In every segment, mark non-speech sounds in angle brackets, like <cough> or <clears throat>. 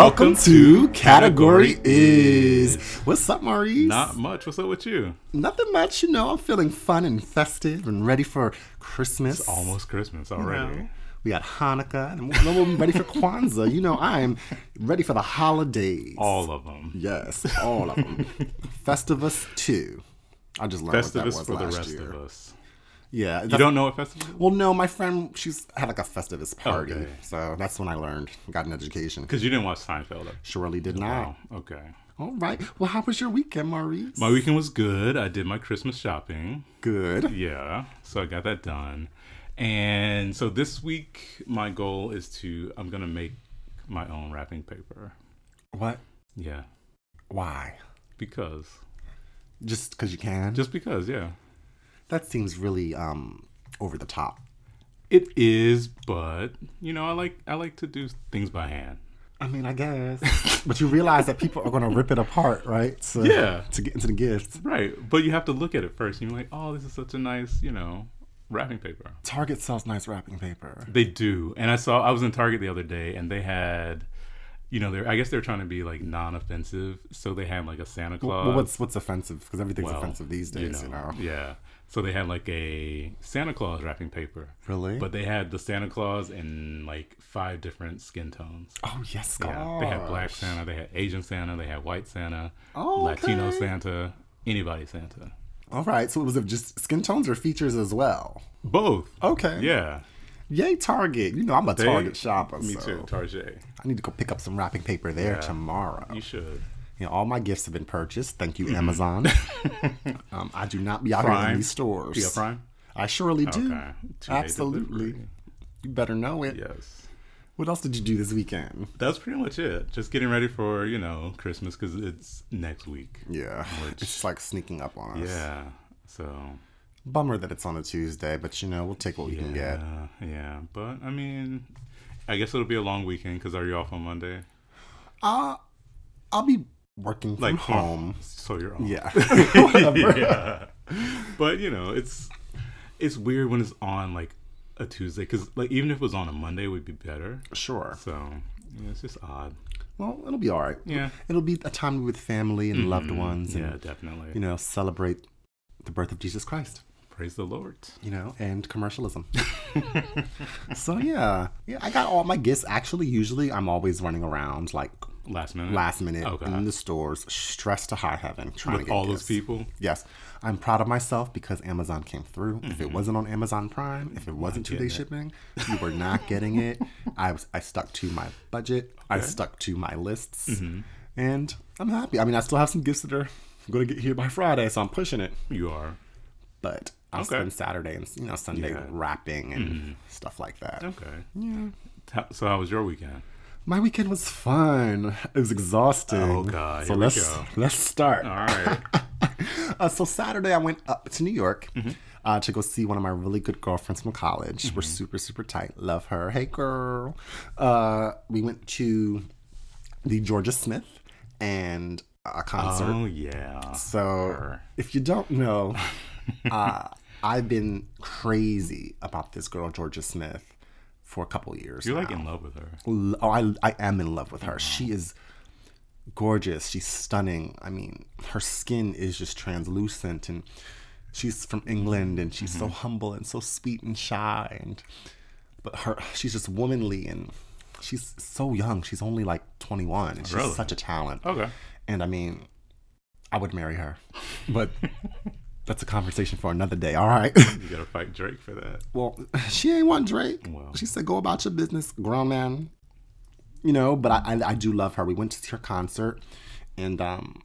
Welcome to Category Is. What's up, Maurice? Not much. What's up with you? Nothing much. You know, I'm feeling fun and festive and ready for Christmas. Almost Christmas You already. know, we got Hanukkah and we're we're ready for Kwanzaa. You know, I'm ready for the holidays. All of them. Yes, all of them. <laughs> Festivus too. I just learned what that Festivus was for the last rest year. of us. Yeah, You don't know what Festivus is? Well, no, my friend, she's had like a Festivus oh, party, Okay. so that's when I learned, got an education. Because you didn't watch Seinfeld. Surely did not. Oh, okay. All right. Well, how was your weekend, Maurice? My weekend was good. I did my Christmas shopping. Good. Yeah. So I got that done. And so this week, my goal is to, I'm going to make my own wrapping paper. What? Yeah. Why? Because. Just because you can? Just because, yeah. That seems really um over the top. It is, but you know, I like I like to do things by hand. I mean, I guess. <laughs> but you realize that people are going to rip it apart, right? So, Yeah. To get into the gifts. Right, but you have to look at it first. And you're like, oh, this is such a nice, you know, wrapping paper. Target sells nice wrapping paper. They do, and I saw I was in Target the other day, and they had, you know, they're I guess they're trying to be like non-offensive, so they had like a Santa Claus. Well, what's what's offensive? Because everything's well, offensive these days, you know. Yeah, so they had like a Santa Claus wrapping paper, Really? but they had the Santa Claus in like five different skin tones. oh yes, Yeah, they had black Santa, they had Asian Santa, they had white Santa, Oh, Latino okay. Santa, anybody Santa. All right. So it was just skin tones or features as well? Both. Okay. Yeah. Yay, Target. You know I'm a They- Target shopper. Me so too, Target. I need to go pick up some wrapping paper there Yeah. tomorrow. You should. You know, all my gifts have been purchased. Thank you, Mm-hmm. Amazon. <laughs> um, I do not be out here in these stores. Do you have Prime? I surely do. Okay. Absolutely. delivery. You better know it. Yes. What else did you do this weekend? That's pretty much it. Just getting ready for, you know, Christmas because it's next week. Yeah, it's just like sneaking up on us. Yeah. So, Bummer that it's on a Tuesday, but you know we'll take what we can get. yeah. Yeah. But, I mean, I guess it'll be a long weekend because are you off on Monday? Uh, I'll be working from Like home. So you're off. Yeah, <laughs> yeah. But you know, it's it's weird when it's on like a Tuesday because like even if it was on a Monday, it would be better. Sure. So yeah, it's just odd. Well, it'll be all right. Yeah. It'll be a time with family and loved mm-hmm. ones, Yeah, and definitely. you know celebrate the birth of Jesus Christ. Praise the Lord. you know, and commercialism. <laughs> so yeah, yeah, I got all my gifts. Actually, usually I'm always running around like Last minute. last minute Okay. in the stores, stressed to high heaven, trying to get all those people. Yes, I'm proud of myself because Amazon came through. If it mm-hmm. wasn't on Amazon Prime, if it wasn't two day shipping, you were not getting it. I was I stuck to my budget. I stuck to my lists, mm-hmm. and I'm happy. I mean, I still have some gifts that are going to get here by Friday, so I'm pushing it You are. but I'll Okay. spend Saturday and you know Sunday Yeah. wrapping and mm-hmm. stuff like that. Okay. Yeah. So how was your weekend? My weekend was fun. It was exhausting. Oh, God. So let's go. <laughs> let's start. All right. <laughs> Uh, so Saturday I went up to New York Mm-hmm. uh, to go see one of my really good girlfriends from college. We're Mm-hmm. super super tight. Love her. Hey girl. Uh, we went to the Jorja Smith and a concert. oh yeah. So, Her. if you don't know, <laughs> uh, I've been crazy about this girl, Jorja Smith, for a couple years. You're like in love with her. Oh, I, I am in love with her. She is gorgeous. She's stunning. I mean, her skin is just translucent, and she's from England, and she's so mm-hmm. humble and so sweet and shy, and but her she's just womanly and she's so young. She's only like 21, and she's Really? such a talent. Okay. And I mean, I would marry her, but <laughs> that's a conversation for another day. All right. You gotta fight Drake for that. <laughs> well, she ain't want Drake. Well. She said, "Go about your business, grown man." You know, but I, I I do love her. We went to see her concert, and um,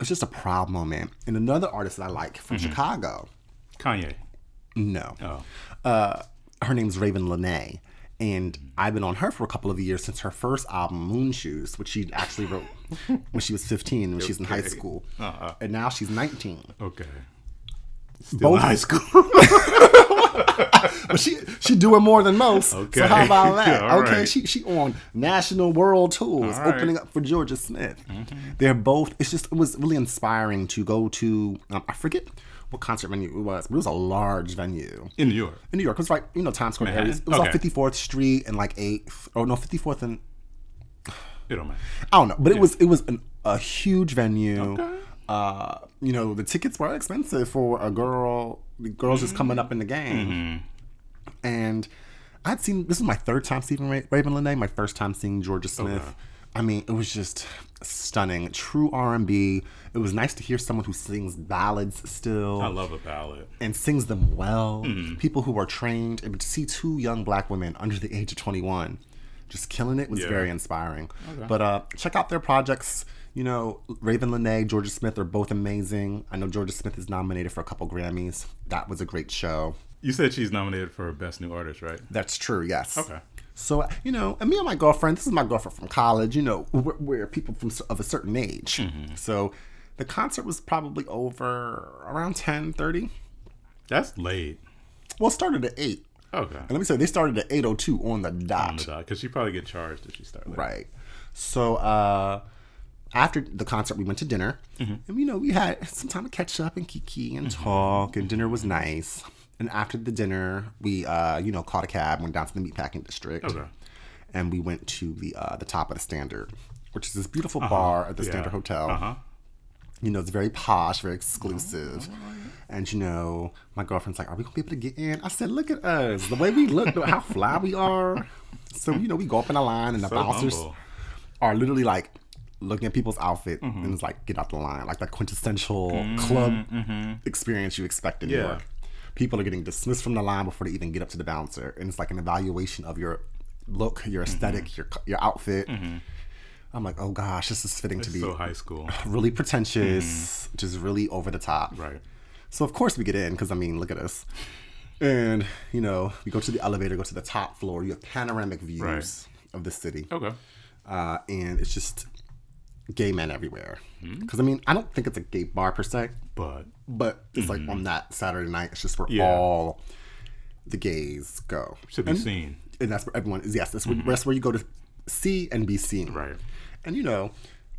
it's just a proud moment. And another artist that I like from Chicago, Kanye. no, Oh. uh, her name's Ravyn Lenae. And I've been on her for a couple of years since her first album, Moon Shoes, which she actually wrote <laughs> when she was 15, when she's in high school. Uh-uh. And now she's 19. Okay. Still Both high school. <laughs> <laughs> but she she doing more than most. Okay. So how about that? <laughs> All okay, right. she she on national world tours, right. opening up for Jorja Smith. Mm-hmm. They're both. It's just it was really inspiring to go to. Um, I forget what concert venue it was, but it was a large venue in New York. in New York. It was right, you know, Times Square area. It was on 54th Street and like eighth. Oh no, 54th and It don't matter. I don't know, but it was it was an, a huge venue. Okay. Uh, you know, the tickets were expensive for a girl. The girls just coming up in the game, Mm-hmm. and I'd seen this is my third time seeing Ra- Ravyn Lenae. My first time seeing Jorja Smith. Okay. I mean, it was just stunning, true R and B. It was nice to hear someone who sings ballads still I love a ballad. and sings them well. Mm-hmm. People who are trained, and to see two young black women under the age of 21 just killing it was Yeah. very inspiring. But uh, check out their projects. You know, Ravyn Lenae, Jorja Smith are both amazing. I know Jorja Smith is nominated for a couple Grammys. That was a great show. You said she's nominated for Best New Artist, right? That's true, yes. Okay. So, you know, and me and my girlfriend, this is my girlfriend from college, you know, we're, we're people from of a certain age. Mm-hmm. So the concert was probably over around 10, 30. That's late. Well, it started at 8. Okay. And let me say, they started at 8.02 on the dot. Because she probably get charged if she start late. Right. So uh, after the concert, we went to dinner, and you know we had some time to catch up and kiki and talk, and dinner was nice. And after the dinner, we uh, you know caught a cab, went down to the meatpacking district, Okay. and we went to the uh, the top of the Standard, which is this beautiful bar at the Yeah. Standard Hotel. Uh huh. You know, it's very posh, very exclusive. And you know, my girlfriend's like, "Are we gonna be able to get in?" I said, "Look at us, the way we look, how fly we are." So you know, we go up in a line, and the So bouncers humble. are literally like looking at people's outfit Mm-hmm. and it's like get out the line like that quintessential club experience you expect in New Mm-hmm. York. People are getting dismissed from the line before they even get up to the bouncer, and it's like an evaluation of your look, your Mm-hmm. aesthetic, your your outfit. I'm like, oh gosh, this is fitting to be So high school. <laughs> really pretentious, just really over the top. Mm-hmm. Right. So of course we get in because I mean, look at us. And you know, we go to the elevator, go to the top floor. You have panoramic views Right. of the city Okay. uh, and it's just gay men everywhere. Hmm? Because I mean, I don't think it's a gay bar per se, But but it's like on that Saturday night, it's just where Mm-hmm. Yeah. all the gays go, should be and, seen. and that's where everyone is. Yes, that's, where, that's where you go to see and be seen. Mm-hmm. Right. And you know,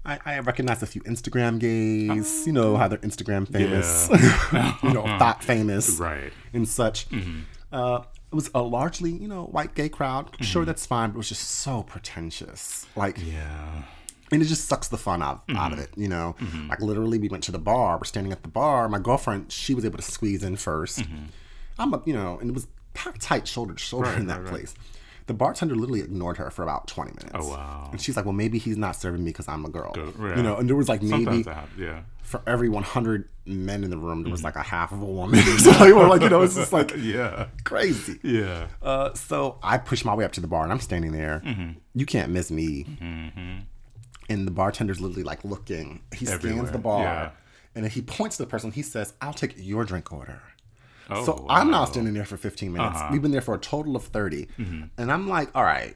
I, I recognize a few Instagram gays. You know how they're Instagram famous, <laughs> you know, thought famous, Right. and such. Mm-hmm. Uh, it was a largely, you know, white gay crowd. Sure, that's fine, but it was just so pretentious. Like, Yeah. And it just sucks the fun out, out of it, you know. Like literally, we went to the bar. We're standing at the bar. My girlfriend, she was able to squeeze in 1st I'm a, you know, and it was packed tight shoulder to shoulder in that right, right. place. The bartender literally ignored her for about 20 minutes. Oh, wow. And she's like, "Well, maybe he's not serving me because I'm a girl." Good, yeah. You know, and there was like maybe. Yeah. for every 100 men in the room, there was like a half of a woman. <laughs> so like, we're like, you know, it's just like <laughs> Yeah. crazy. Yeah. Uh, so I push my way up to the bar and I'm standing there. Mm-hmm. You can't miss me. And the bartender's literally like looking. He scans the bar yeah. and then he points to the person. He says, I'll take your drink order. Oh, so I'm not standing there for 15 minutes. Uh-huh. We've been there for a total of 30. And I'm like, all right.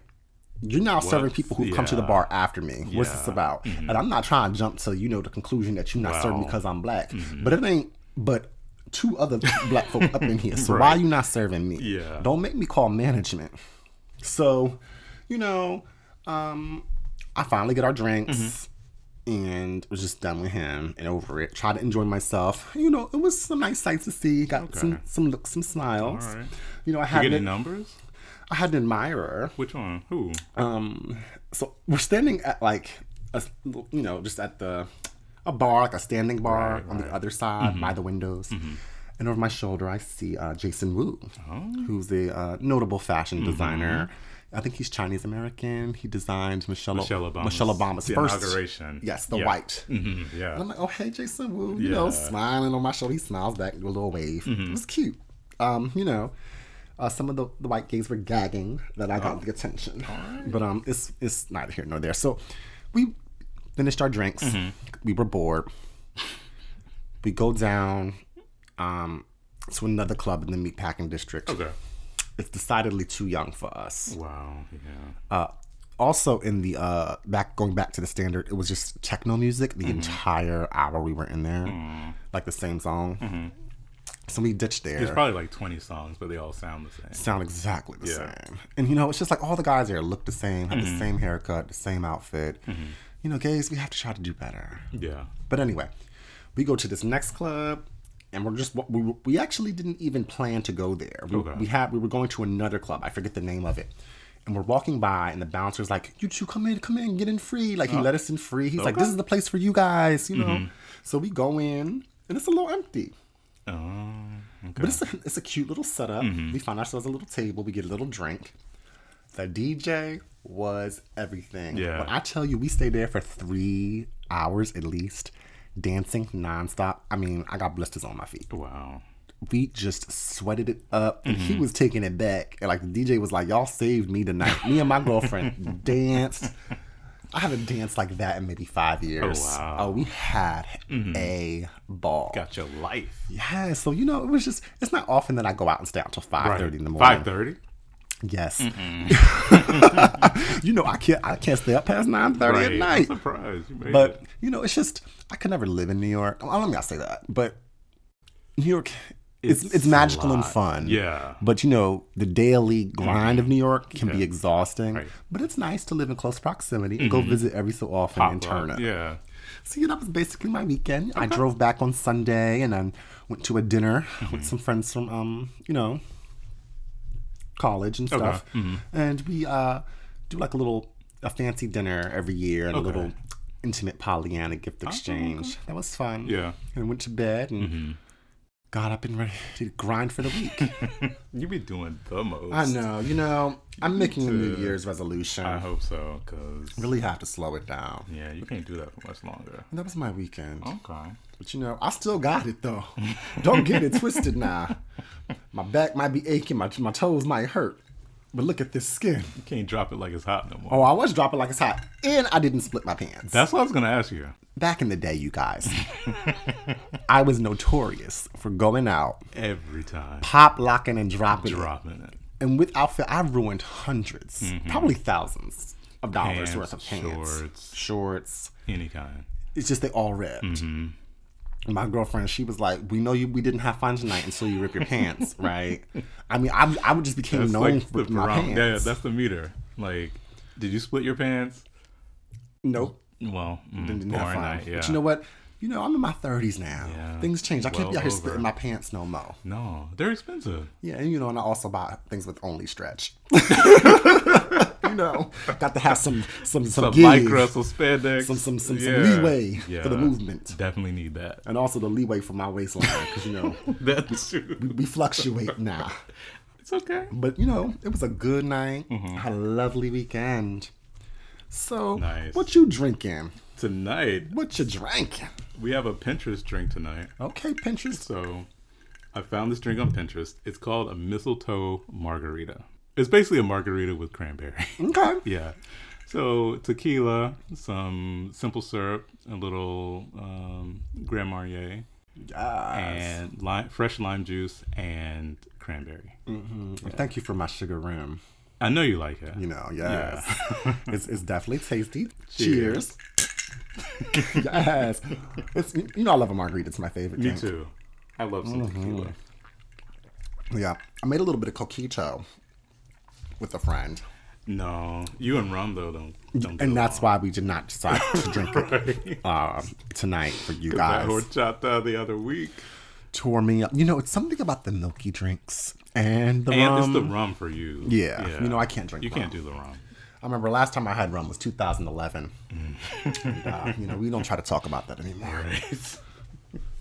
You're now serving people who've come to the bar after me. What's this Yeah. Mm-hmm. about? And I'm not trying to jump to you know the conclusion that you're not serving because I'm black. Mm-hmm. But it ain't. But two other black folk up in here. So why are you not serving me? Yeah. Don't make me call management. So, you know, um, I finally get our drinks Mm-hmm. and was just done with him and over it. Tried to enjoy myself. You know, it was some nice sights to see. Got some some looks, some smiles. Right. You know, I had an, numbers? I had an admirer. Which one? Who? Um, so we're standing at like a, you know, just at the a bar, like a standing bar Right, on the other side by the windows. And over my shoulder, I see uh, Jason Wu, who's a uh, notable fashion designer. I think he's Chinese American. He designed Michelle, Michelle Obama's, Michelle Obama's the first inauguration. Yes, the Yeah. white. Mhm, Yeah. And I'm like, oh hey, Jason Wu, you know, smiling on my shoulder. He smiles back, do a little wave. Mm-hmm. It was cute. Um, you know, uh, some of the, the white gays were gagging that I Oh. got the attention, but um, it's it's neither here nor there. So we finished our drinks. Mm-hmm. We were bored. We go down um, to another club in the meatpacking district. Okay. It's decidedly too young for us. Wow. Yeah. Uh, also in the uh back going back to the standard it was just techno music Mm-hmm. the entire hour we were in there Mm. like the same song so we ditched there There's probably like 20 songs, but they all sound the same. sound exactly the Yeah. Mm-hmm. same and you know it's just like all the guys there look the same have the same haircut the same outfit you know gays we have to try to do better Yeah. but anyway we go to this next club and we're just we, we actually didn't even plan to go there we, Okay. we had we were going to another club i forget the name of it And we're walking by, and the bouncer's like, "You two come in, come in, get in free." Like he let us in free. He's like, "This is the place for you guys," you know. So we go in, and it's a little empty. Oh, okay. But it's a, it's a cute little setup. Mm-hmm. We find ourselves a little table. We get a little drink. The DJ was everything. Yeah. When I tell you, we stayed there for three hours at least, dancing nonstop. I mean, I got blisters on my feet. wow. We just sweated it up, and Mm-hmm. he was taking it back. And like the DJ was like, "Y'all saved me tonight." me and my <laughs> girlfriend danced. I haven't danced like that in maybe five years. wow. Oh, we had a ball. Got your life. Yeah, so you know, it was just it's not often that I go out and stay out till five thirty in the morning. Five thirty. Yes. <laughs> you know, I can't I can't stay up past nine thirty Right. at I'm night. surprised you But it. you know, it's just I could never live in New York. Well, me not say that, but New York it's it's, It's magical and fun. Yeah. But you know, the daily grind of New York can be exhausting. Right. But it's nice to live in close proximity and go visit every so often and Pop up, turn up. Yeah. So yeah, that was basically my weekend. I drove back on Sunday and then went to a dinner Mm-hmm. with some friends from um, you know, college and stuff. Mm-hmm. And we uh do like a little a fancy dinner every year and Okay. A little intimate Pollyanna gift exchange. That was fun. Yeah. Mm-hmm. And went to bed and got up and ready to grind for the week. <laughs> You be doing the most. I know, you know, I'm making a New Year's resolution. I hope so, cause really have to slow it down. yeah, you can't do that for much longer. And that was my weekend. Okay. But you know, I still got it though. Don't get it <laughs> twisted now. My back might be aching, my, my toes might hurt. But look at this skin. You can't drop it like it's hot no more. Oh, I was dropping like it's hot. And I didn't split my pants. That's what I was gonna ask you. Back in the day, you guys, <laughs> I was notorious for going out, Every time. pop locking and dropping. Dropping it. And with outfit, I ruined 100s mm-hmm. probably thousands of dollars Pants, worth of pants, shorts. shorts. Any kind. It's just they all ripped. And my girlfriend, she was like, "We know you. We didn't have fun tonight until you rip your pants, <laughs> right?" I mean, I, I would just became That's known like for my barom- pants. Yeah, that's the meter. Like, did you split your pants? nope, Well, mm, didn't have fun. night. Yeah. But you know what? You know, I'm in my 30s now. Yeah. Things change. I can't be out here over. splitting my pants no more. no, they're expensive. Yeah, and you know, and I also buy things with only stretch. <laughs> <laughs> you know, got to have some some some, Some give, lycra, some spandex, some some some, some leeway Yeah. for the movement, Definitely need that. and also the leeway for my waistline because you know <laughs> That's true. we fluctuate now. It's okay. But you know, it was a good night. Mm-hmm. Had a lovely weekend. So, Nice. what you drinking? Tonight What you drinking? we have a Pinterest drink tonight. Okay, Pinterest. So I found this drink on Pinterest. It's called a mistletoe margarita. It's basically a margarita with cranberry. <laughs> Okay. yeah. So tequila, some simple syrup, a little um, Grand Marnier, Yes. and lime, fresh lime juice and cranberry. Thank you for my sugar rim. I know you like it. You know, yes. <laughs> it's, it's definitely tasty. Cheers. Cheers. <laughs> yes. It's you know I love a margarita. It's my favorite. Me drink. too. I love some Mm-hmm. tequila. Yeah. I made a little bit of coquito with a friend. No, you and rum though don't. don't And that's why we did not decide to <laughs> drink it uh, tonight for you guys. that horchata the other week, Tore me up. You know, it's something about the milky drinks and the and rum. it's the rum for you. Yeah. You know, I can't drink You rum. can't do the rum. I remember last time I had rum was 2011. Mm. and, uh, you know, we don't try to talk about that anymore.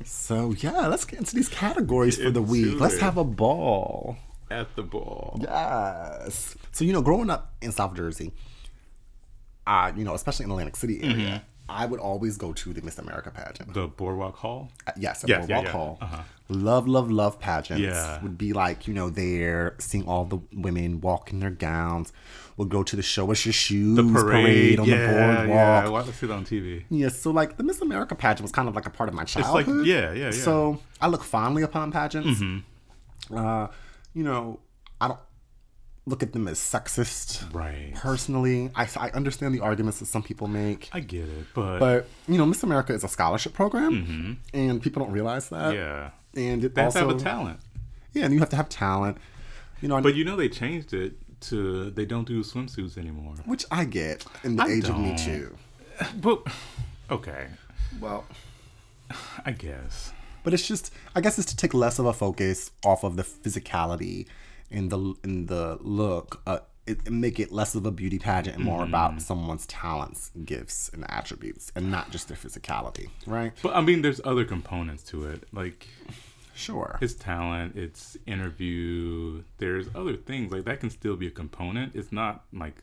So yeah, let's get into these categories for the week. Let's have a ball. At the ball. Yes. So you know, growing up in South Jersey, I you know, especially in Atlantic City area, Mm-hmm. I would always go to the Miss America pageant. The Boardwalk Hall. Uh, Yes, yeah, Boardwalk yeah. Hall. Uh-huh. Love, love, love pageants. Yeah. Would be like, you know, there, seeing all the women walk in their gowns. We'll go to the Show Us Your Shoes The parade. on yeah, the boardwalk. yeah. I want to see it on TV. Yeah, so like the Miss America pageant was kind of like a part of my childhood. like- yeah, yeah, yeah. So I look fondly upon pageants. Mm-hmm. Uh, you know, I don't look at them as sexist. Right. Personally, I, I understand the arguments that some people make. I get it, but, But you know, Miss America is a scholarship program, and people don't realize that. Mm-hmm. yeah, and it they have also to have a talent. yeah, and you have to have talent. You know, But you know they changed it to they don't do swimsuits anymore. which I get in the I age of Me. Too. But okay, Well, I guess. But it's just I guess it's to take less of a focus off of the physicality and the and the look uh, it, make it less of a beauty pageant and more about someone's talents, gifts, and attributes, and not just their physicality, right? But I mean, there's other components to it, like Sure. its talent, its interview. There's other things like that can still be a component. It's not like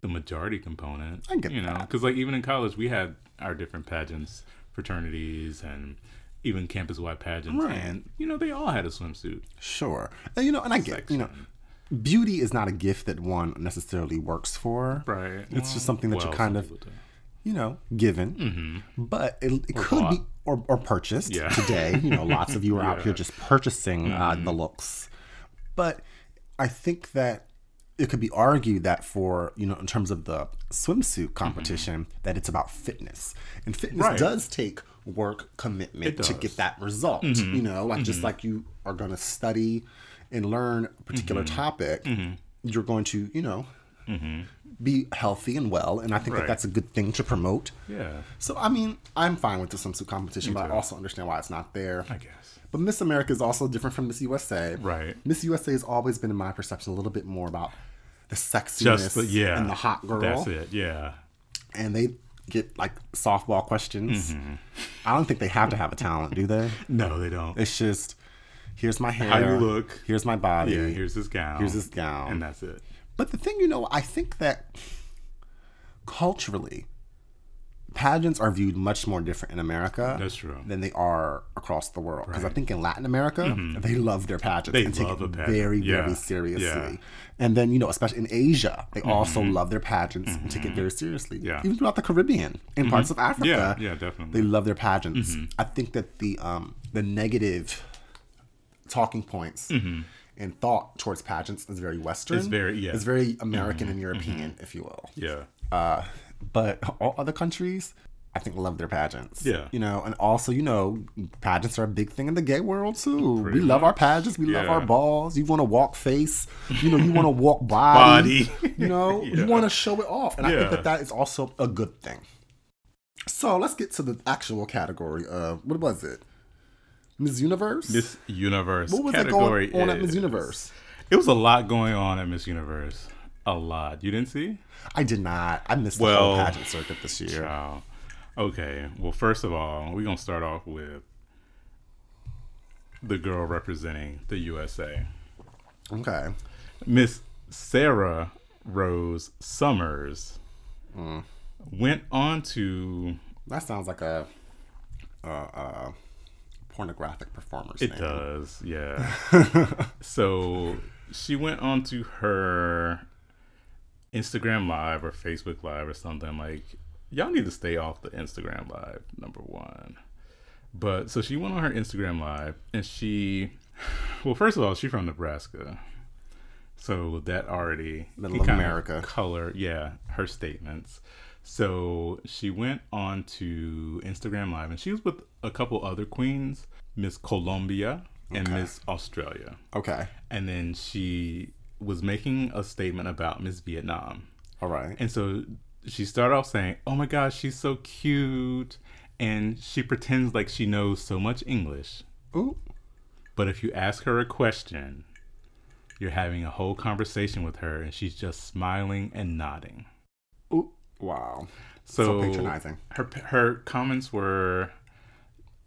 the majority component. I get you know, because like even in college, we had our different pageants, fraternities, and even campus-wide pageants, Right. and you know they all had a swimsuit. Sure. And, you know, and I get, you know, beauty is not a gift that one necessarily works for. Right. It's just something that well, you're kind of, you know, given. Mm-hmm. But it, it could bought. be, or, or purchased Yeah. today. You know, lots of you are out here <laughs> just purchasing uh, the mm-hmm. looks. But I think that it could be argued that for, you know, in terms of the swimsuit mm-hmm. competition, that it's about fitness. And fitness Right. does take work commitment to get that result. Mm-hmm. You know, like just mm-hmm. like you are going to study and learn a particular mm-hmm. topic, you're going to, you know, be healthy and well. And I think that that's a good thing to promote. Yeah, So, I mean, I'm fine with the swimsuit competition, but I also understand why it's not there. I guess. But Miss America is also different from Miss USA. Right. Miss USA has always been, in my perception, a little bit more about the sexiness Just the, yeah, and the hot girl. That's it. Yeah. And they get like softball questions. Mm-hmm. I don't think they have to have a talent, do they? No, they don't. It's just here's my hair. How you look. Here's my body. Yeah. Here's this gown. Here's this gown. and that's it. But the thing, you know, I think that culturally, pageants are viewed much more different in America. That's true. Than they are across the world. Because I think in Latin America, mm-hmm. they love their pageants They and take love it a pageant. very, Yeah. very seriously. Yeah. And then, you know, especially in Asia, they also mm-hmm. love their pageants and take it mm-hmm. very seriously. Yeah. Even throughout the Caribbean and parts of Africa. Yeah. Yeah. Definitely. They love their pageants. I think that the um, the negative talking points and thought towards pageants is very Western. It's very- yeah. It's very American and European, if you will. yeah. Uh, but <laughs> all other countries, I think, love their pageants. Yeah. You know, and also, you know, pageants are a big thing in the gay world too. we love our pageants. We love our balls. You want to walk face. You know, you want to <laughs> walk body. Body. <laughs> You know, you want to show it off, and I think that that is also a good thing. So let's get to the actual category of what was it? Miss Universe. Miss Universe what was it going on at Miss Universe? It was a lot going on at Miss Universe. A lot. You didn't see? I did not. I missed the Well, whole pageant circuit this year. Okay. Well, first of all, we're gonna start off with the girl representing the USA, Okay. Miss Sarah Rose Summers. Mm. Went on to That sounds like a, a pornographic performer's It name. does, yeah. <laughs> so she went on to her Instagram Live or Facebook Live or something like. Y'all need to stay off the Instagram Live. Number one, but so she went on her Instagram Live and she, well, first of all, she's from Nebraska, so that already Middle of America. color, yeah, her statements. So she went on to Instagram Live and she was with a couple other queens, Miss Colombia and Okay. Miss Australia. Okay. And then she was making a statement about Miss Vietnam. All right. And so she started off saying, Oh my gosh, she's so cute. And she pretends like she knows so much English. Ooh. But if you ask her a question, you're having a whole conversation with her and she's just smiling and nodding. Ooh. Wow. So, So patronizing. Her her comments were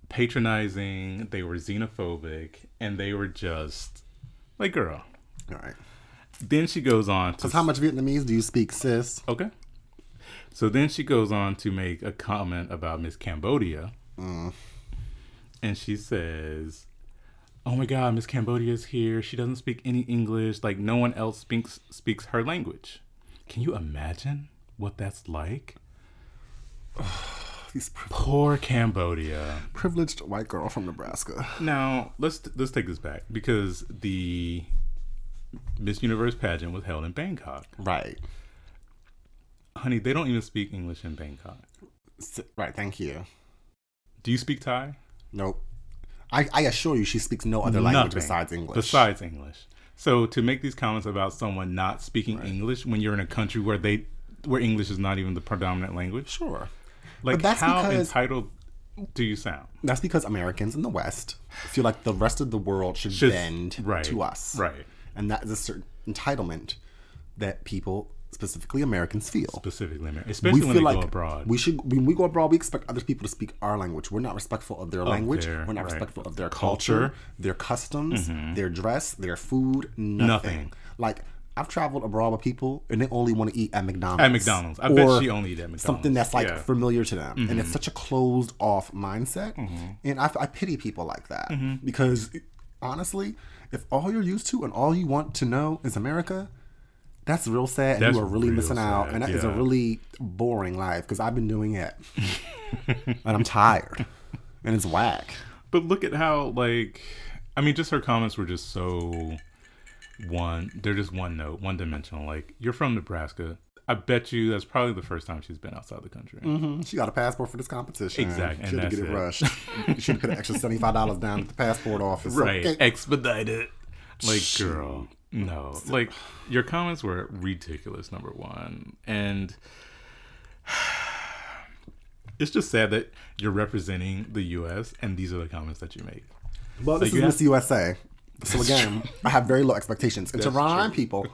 patronizing. They were xenophobic, and they were just like, "Girl." All right. Then she goes on to Because how much Vietnamese do you speak, sis? okay. So then she goes on to make a comment about Miss Cambodia, Mm. and she says, "Oh my God, Miss Cambodia is here. She doesn't speak any English. Like no one else speaks speaks her language. Can you imagine what that's like?" <sighs> These Poor Cambodia. privileged white girl from Nebraska. Now let's let's take this back because the Miss Universe pageant was held in Bangkok. Right. Honey, they don't even speak English in Bangkok. S- Right. Thank you. Do you speak Thai? Nope. I, I assure you, she speaks no other language besides English. Besides English. So to make these comments about someone not speaking English when you're in a country where they where English is not even the predominant language, sure. like that's how because- entitled do you sound? That's because Americans in the West feel like the rest of the world should Should- bend right, to us. right. And that is a certain entitlement that people, specifically Americans, feel. Specifically, American, especially when they go abroad. we should when we go abroad, we expect other people to speak our language. We're not respectful of their language. their- We're not right. respectful of their culture, their customs, their dress, their food. Nothing. Nothing. Like I've traveled abroad with people, and they only want to eat at McDonald's. At McDonald's. I bet she only eat at McDonald's. Something that's like Yeah. Mm-hmm. familiar to them, and it's such a closed off mindset. And I, I pity people like that Mm-hmm. because honestly, if all you're used to and all you want to know is America, that's real sad, and you are really real missing out, sad, and that is a really boring life because I've been doing it, <laughs> and I'm tired, and it's whack. But look at how like I mean just her comments were just so one they're just one note, one dimensional. Like, you're from Nebraska. I bet you that's probably the first time she's been outside the country. Mhm. She got a passport for this competition. Exactly, She had to get it it. rushed. <laughs> she put an extra seventy five dollars down at the passport office. Right. Okay. Expedite it. Like, girl. No. Like your comments were ridiculous, number one. And <sighs> it's just sad that you're representing the US and these are the comments that you make. Well, this you is have- Miss USA. So again, I have very low expectations. And to That's remind people,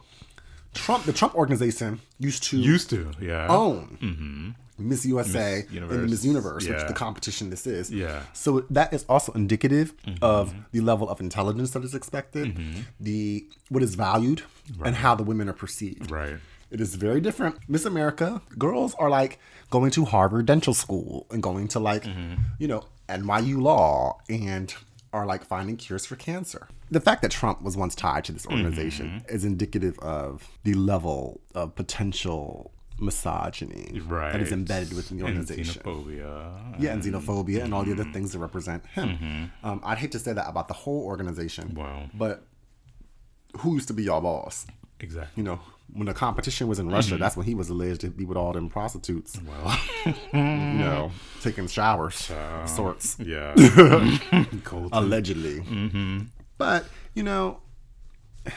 Trump, the Trump organization used to Used to, yeah. own Miss USA Miss and the Miss Universe, which yeah. the competition this is. Yeah. So that is also indicative Mm-hmm. of the level of intelligence that is expected, the what is valued, and how the women are perceived. Right. It is very different. Miss America, girls are like going to Harvard Dental School and going to like, Mm-hmm. you know, NYU Law and are like finding cures for cancer. The fact that Trump was once tied to this organization Mm-hmm. is indicative of the level of potential misogyny Right. that is embedded within the And organization. xenophobia. Yeah, and xenophobia and all the Mm-hmm. other things that represent him. Um, I'd hate to say that about the whole organization. Wow. But who used to be y'all boss? Exactly. you know, when the competition was in Mm-hmm. Russia, that's when he was alleged to be with all them prostitutes, Well, you know, taking showers, sorts, yeah. <laughs> Allegedly. Mm-hmm. But you know, <sighs>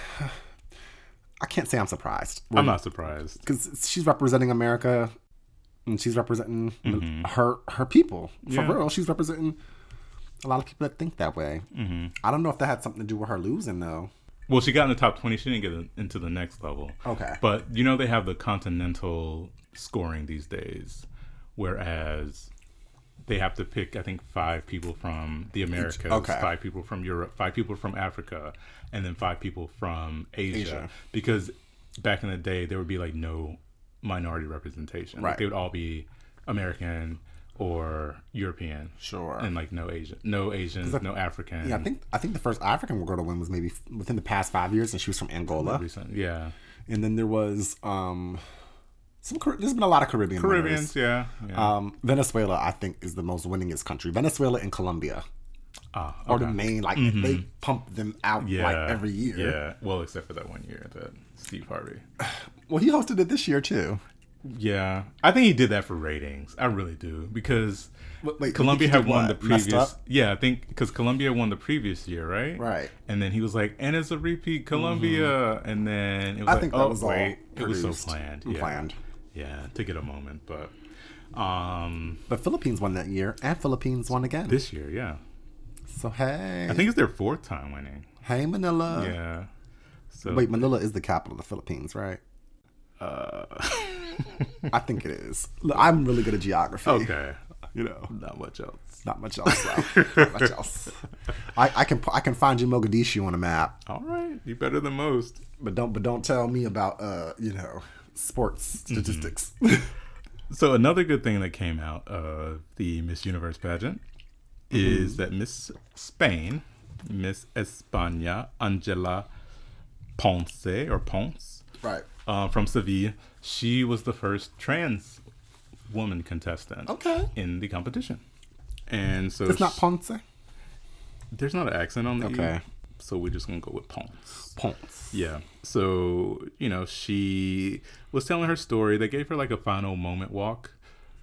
I can't say I'm surprised I'm not surprised. because she's representing America, and she's representing her her people for Mm-hmm. Yeah. real. She's representing a lot of people that think that way. Mm-hmm. I don't know if that had something to do with her losing though. Well, she got in the top 20. She didn't get in- into the next level. Okay. But you know, they have the continental scoring these days, whereas they have to pick, I think, five people from the Americas, okay. five people from Europe, five people from Africa, and then five people from Asia. Asia. Because back in the day, there would be like no minority representation. Like, Right. they would all be American or European. Sure. And like no Asian, no Asians, no African. Yeah, I think I think the first African girl to win was maybe within the past five years, and she was from Angola. recent. Yeah. And then there was um some there's been a lot of Caribbean Caribbeans, yeah. yeah. Um, Venezuela, I think, is the most winningest country. Venezuela and Colombia Ah, are okay. the main. Like they pump them out yeah, like every year. Yeah, well, except for that one year that Steve Harvey. <sighs> Well, he hosted it this year too. Yeah, I think he did that for ratings. I really do because Wait, Colombia had won what? the previous. Yeah, I think because Colombia won the previous year, right? Right. And then he was like, "And it's a repeat, Colombia." And then it was I like, think that "Oh was wait, it was so planned." Yeah. planned. Yeah, to get a moment, but um, But Philippines won that year, and Philippines won again. this year, yeah, so hey, I think it's their fourth time winning. hey Manila. Yeah. So Wait, Manila is the capital of the Philippines, right? Uh, <laughs> I think it is. Look, I'm really good at geography. okay. You know, Not much else. not much else. Though. not much else. <laughs> I, I can I can find you Mogadishu on a map, All right, you better than most. but don't but don't tell me about uh you know sports Mm-hmm. statistics. <laughs> So another good thing that came out of the Miss Universe pageant is that Miss Spain, Miss España, Angela Ponce or Ponce, right. uh, from Seville, she was the first trans woman contestant Okay. in the competition. And so It's not sh- Ponce. there's not an accent on the Okay. E, so we're just gonna go with Ponce. Ponce. Yeah. So, you know, she was telling her story. They gave her like a final moment walk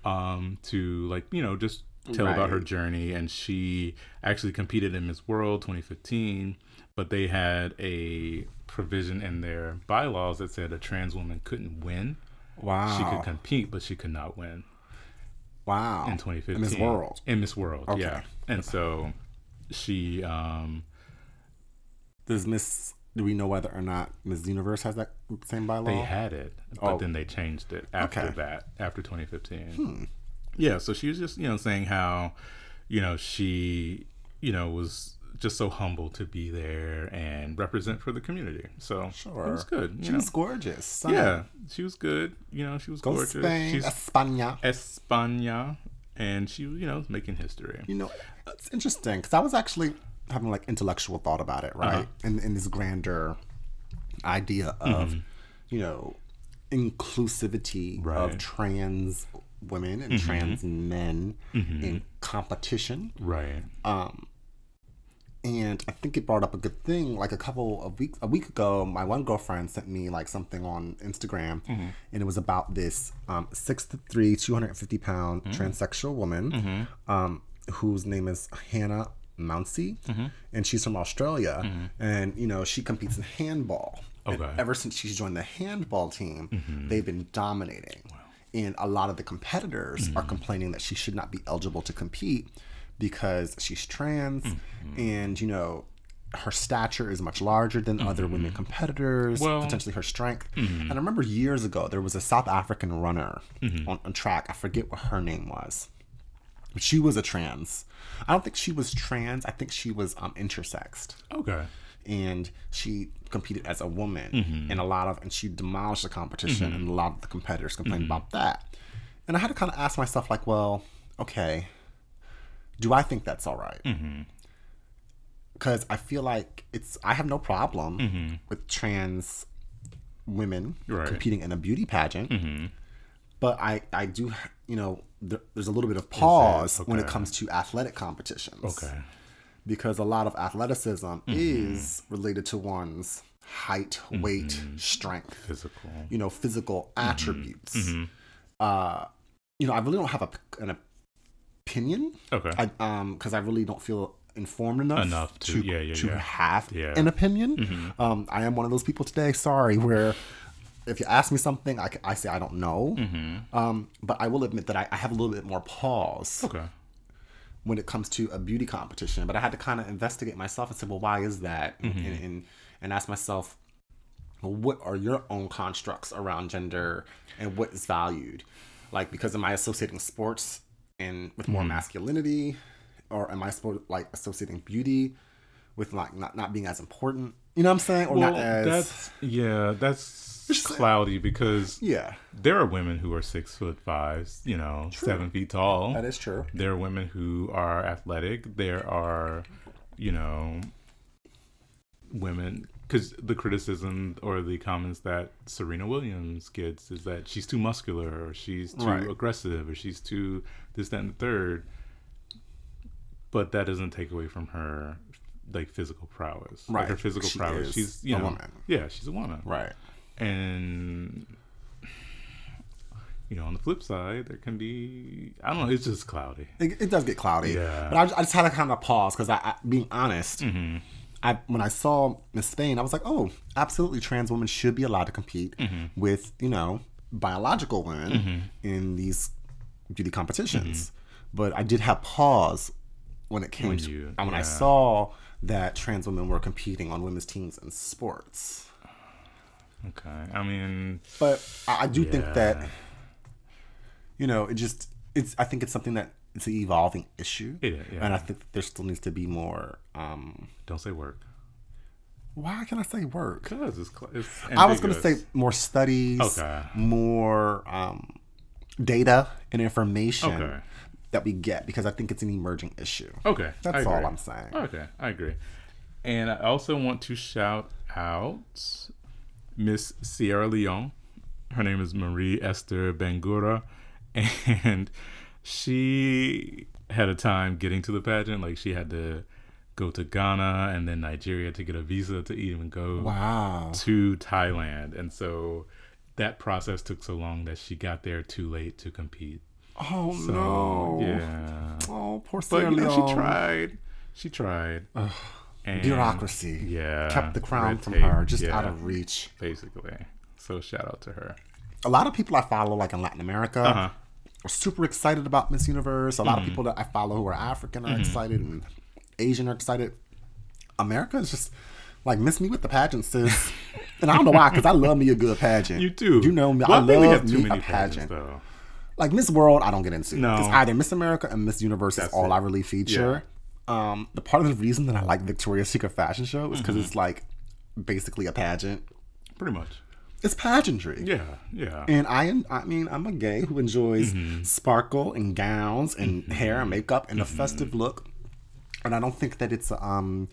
um to like, you know, just tell about her journey and she actually competed in Miss World 2015, but they had a provision in their bylaws that said a trans woman couldn't win. Wow. She could compete, but she could not win wow. in 2015. Miss World. In Miss World, Okay. yeah. And so she um Does Miss do we know whether or not Miss Universe has that same bylaw? They had it, but Oh. then they changed it after Okay. that, after 2015. Yeah, so she was just, you know, saying how, you know, she, you know, was just so humble to be there and represent for the community. So Sure. it was good. She know? was gorgeous. stunning. yeah, she was good. You know, she was Go gorgeous. Spain, She's España. España, and she, you know, was making history. You know, it's interesting because I was actually having like intellectual thought about it, right? Uh-huh. In in this grander idea of, mm-hmm. you know, inclusivity of trans women and mm-hmm. trans men mm-hmm. in competition. Right. Um, And I think it brought up a good thing. Like a couple of weeks, a week ago, my one girlfriend sent me like something on Instagram, mm-hmm. and it was about this um, six to three, two hundred and fifty pound mm-hmm. transsexual woman, mm-hmm. um, whose name is Hannah Mounsey, and she's from Australia, and you know she competes in handball. And Okay. ever since she's joined the handball team, they've been dominating. Wow. And a lot of the competitors are complaining that she should not be eligible to compete because she's trans and, you know, her stature is much larger than other women competitors, Well- potentially her strength. And I remember years ago, there was a South African runner on, on track. I forget what her name was. But she was a trans. I don't think she was trans. I think she was um, intersexed Okay. and she competed as a woman Mm-hmm. and a lot of and she demolished the competition and a lot of the competitors complained Mm-hmm. about that and i had to kind of ask myself like well okay do i think that's all right Mm-hmm. because i feel like it's i have no problem Mm-hmm. with trans women Right. competing in a beauty pageant Mm-hmm. but i i do you know there, there's a little bit of pause when it comes to athletic competitions Okay. because a lot of athleticism is related to one's height, weight, strength, Physical. you know, physical attributes. Uh, you know, I really don't have a, an opinion. Okay. I, um, because I really don't feel informed enough, Enough to- yeah, yeah, to yeah. have an opinion. Um, I am one of those people today. Sorry, where if you ask me something, I, I say I don't know. Um, but I will admit that I, I have a little bit more pause Okay. when it comes to a beauty competition. But I had to kind of investigate myself and say, well, why is that? And, and, and, and ask myself, well, what are your own constructs around gender and what is valued? Like, because am I associating sports and with more mm-hmm. masculinity, or am I supposed like associating beauty with like not, not being as important? You know what I'm saying? Or not as that's yeah, that's cloudy because yeah, there are women who are six foot five, you know, seven feet tall. that is true. There are women who are athletic. There are, you know, women because the criticism or the comments that Serena Williams gets is that she's too muscular or she's too Right. aggressive or she's too this that and the third. But that doesn't take away from her like physical prowess. Like Right. her physical She prowess. She's you a know woman. yeah, she's a woman. Right. And you know, on the flip side, there can be I don't know. It's just cloudy. It, it does get cloudy. Yeah. Mm-hmm. But I, I just had to kind of pause because I, I, being honest, I when I saw Miss Spain, I was like, oh, absolutely, trans women should be allowed to compete Mm-hmm. with you know biological women in these beauty competitions. But I did have pause when it came Mm-hmm. When to you- and when I saw that trans women were competing on women's teams in sports. Okay. I mean, But I, I do think that you know it just it's I think it's something that it's an evolving issue. Yeah, yeah. And I think there still needs to be more. um don't say work. Why can I say work? Because it's, it's I was going to say more studies, Okay. more um, data and information Okay. that we get because I think it's an emerging issue. Okay. That's all. I'm saying. Okay, I agree. And I also want to shout out Miss Sierra Leone. Her name is Marie Esther Bangura. <laughs> And she had a time getting to the pageant. Like she had to go to Ghana and then Nigeria to get a visa to even go Wow. to Thailand. And so that process took so long that she got there too late to compete. Oh So, no. yeah. Oh, poor But Sierra you know, she tried. She tried. And- Bureaucracy. Yeah. Kept the crown from tape, her, just yeah, out of reach. Basically. So shout out to her. A lot of people I follow, like in Latin America, Uh-huh. are super excited about Miss Universe. A lot Mm-hmm. of people that I follow who are African are excited, and Asian are excited. America is just Like miss me with the pageant, sis. <laughs> and I don't know why, because I love me a good pageant. You too. You know me. Well, I think we love have too me many a pageants, pageant. though. Like Miss World, I don't get into. No. It's either Miss America and Miss Universe is That's all it. I really feature. Um, the part of the reason that I like Victoria's Secret fashion show is Mm-hmm. because it's like basically a pageant. Pretty much. It's pageantry. Yeah, yeah. And I am, I mean, I'm a gay who enjoys Mm-hmm. sparkle and gowns and hair and makeup and a festive look. And I don't think that it's a um,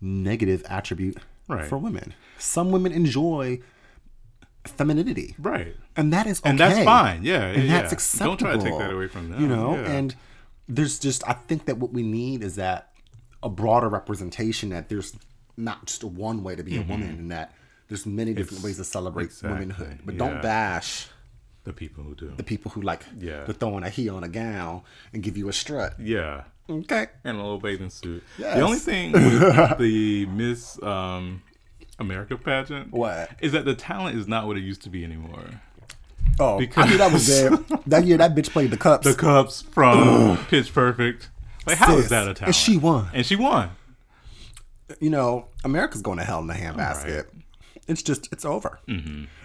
negative attribute Right. for women. Some women enjoy femininity. right. And that is okay. And that's fine. Yeah, And yeah. that's acceptable. Don't try to take that away from them. You know, Yeah. and there's just, I think that what we need is that a broader representation that there's not just one way to be a mm-hmm. woman and that there's many different It's- ways to celebrate exactly, womanhood. But yeah. don't bash the people who do. the people who like Yeah. to throw on a heel and a gown and give you a strut. yeah. Okay. And a little bathing suit. Yes. The only thing with <laughs> the Miss um, America pageant What? is that the talent is not what it used to be anymore. Oh, I knew that was there. <laughs> that year, that bitch played the cups. The cups from <clears throat> Pitch Perfect. Like, how is Sis, that a talent? and she won. And she won. you know, America's going to hell in a handbasket. It's just, it's over.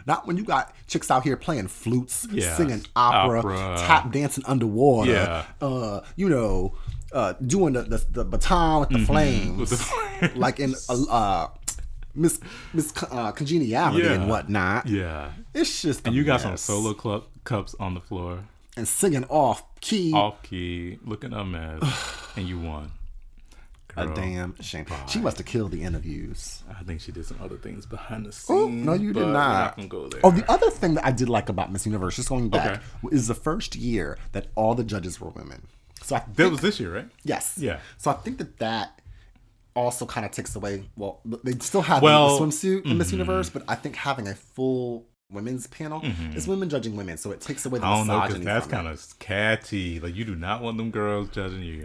Not when you got chicks out here playing flutes, Mm-hmm. Yeah. singing opera, Opera. tap dancing underwater, Yeah. uh, you know, uh, doing the, the, the baton with the flames, Mm-hmm. With the flames. like in uh, uh, Miss Miss uh, Congeniality Yeah. and whatnot. Yeah. It's just, And you got some solo club cups on the floor, and singing off key. off key, looking a mess, <sighs> and you won. A damn shame. She must have killed the interviews. I think she did some other things behind the scenes. Oh, no, you did not. go there. Oh, the other thing that I did like about Miss Universe, just going back, Okay. is the first year that all the judges were women. So I think, that was this year, right? yes, Yeah. So I think that that also kind of takes away. Well, they still have Well, the swimsuit in Miss mhm. Universe, but I think having a full women's panel is women judging women, so it takes away the Mm-hmm. I don't know because misogyny. that's kind of catty. Like you do not want them girls judging you.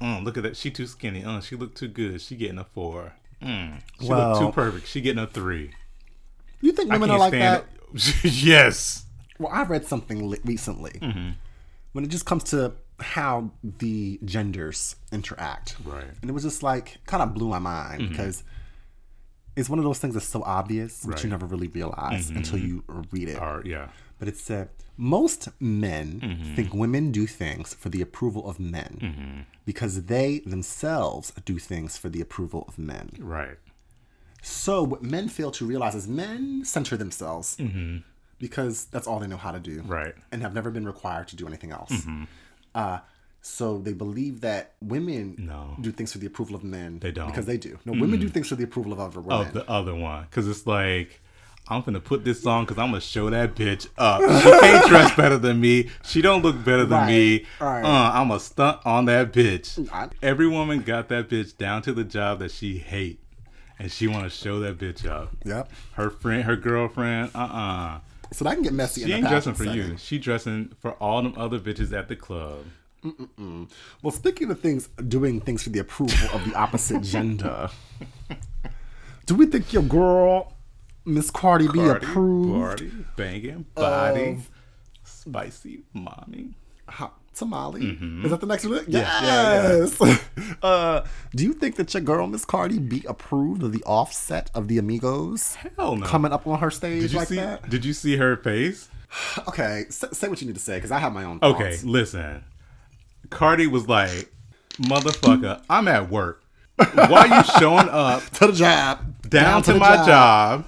Mm, look at that. She too skinny. Uh, she look too good. She getting a four. Mm, she Well- look too perfect. She getting a three. You think women are like that? <laughs> yes. Well, I read something li- recently Mm-hmm. when it just comes to how the genders interact. Right. Mm-hmm. And it was just like, kind of blew my mind because it's one of those things that's so obvious, but you Mm-hmm. never really realize until you read it. Or yeah. But it said, most men Mm-hmm. think women do things for the approval of men because they themselves do things for the approval of men. Right. So what men fail to realize is men center themselves because that's all they know how to do, Mm-hmm. Right. Mm-hmm. And have never been required to do anything else. Uh, so they believe that women No. do things for the approval of men. They don't. because they do. No, women do things for the approval of other women. Of the other one, because it's like. I'm gonna put this on because I'm gonna show that bitch up. <laughs> She can't dress better than me. She don't look better than me. Right, right. Uh, I'm a stunt on that bitch. I- Every woman got that bitch down to the job that she hate, and she want to show that bitch up. Yep. Her friend, her girlfriend, uh, uh So that can get messy. She in the ain't dressing for you. She dressing for all them other bitches at the club. Well, speaking of things, doing things for the approval of the opposite <laughs> gender, do we think your girl, Miss Cardi, B, Party, approved party, banging, body, spicy, mommy. hot tamale? Is that the next one? Mm-hmm. Yeah, yeah, Yes. <laughs> uh, do you think that your girl, Miss Cardi, B, approved of the Offset of the Migos Hell no. coming up on her stage did you like see? that? Did you see her face? <sighs> Okay, say, say what you need to say because I have my own. Thoughts. Okay, listen. Cardi was like, "Motherfucker, I'm at work. Why you showing <laughs> up to the job, down, to, the my job.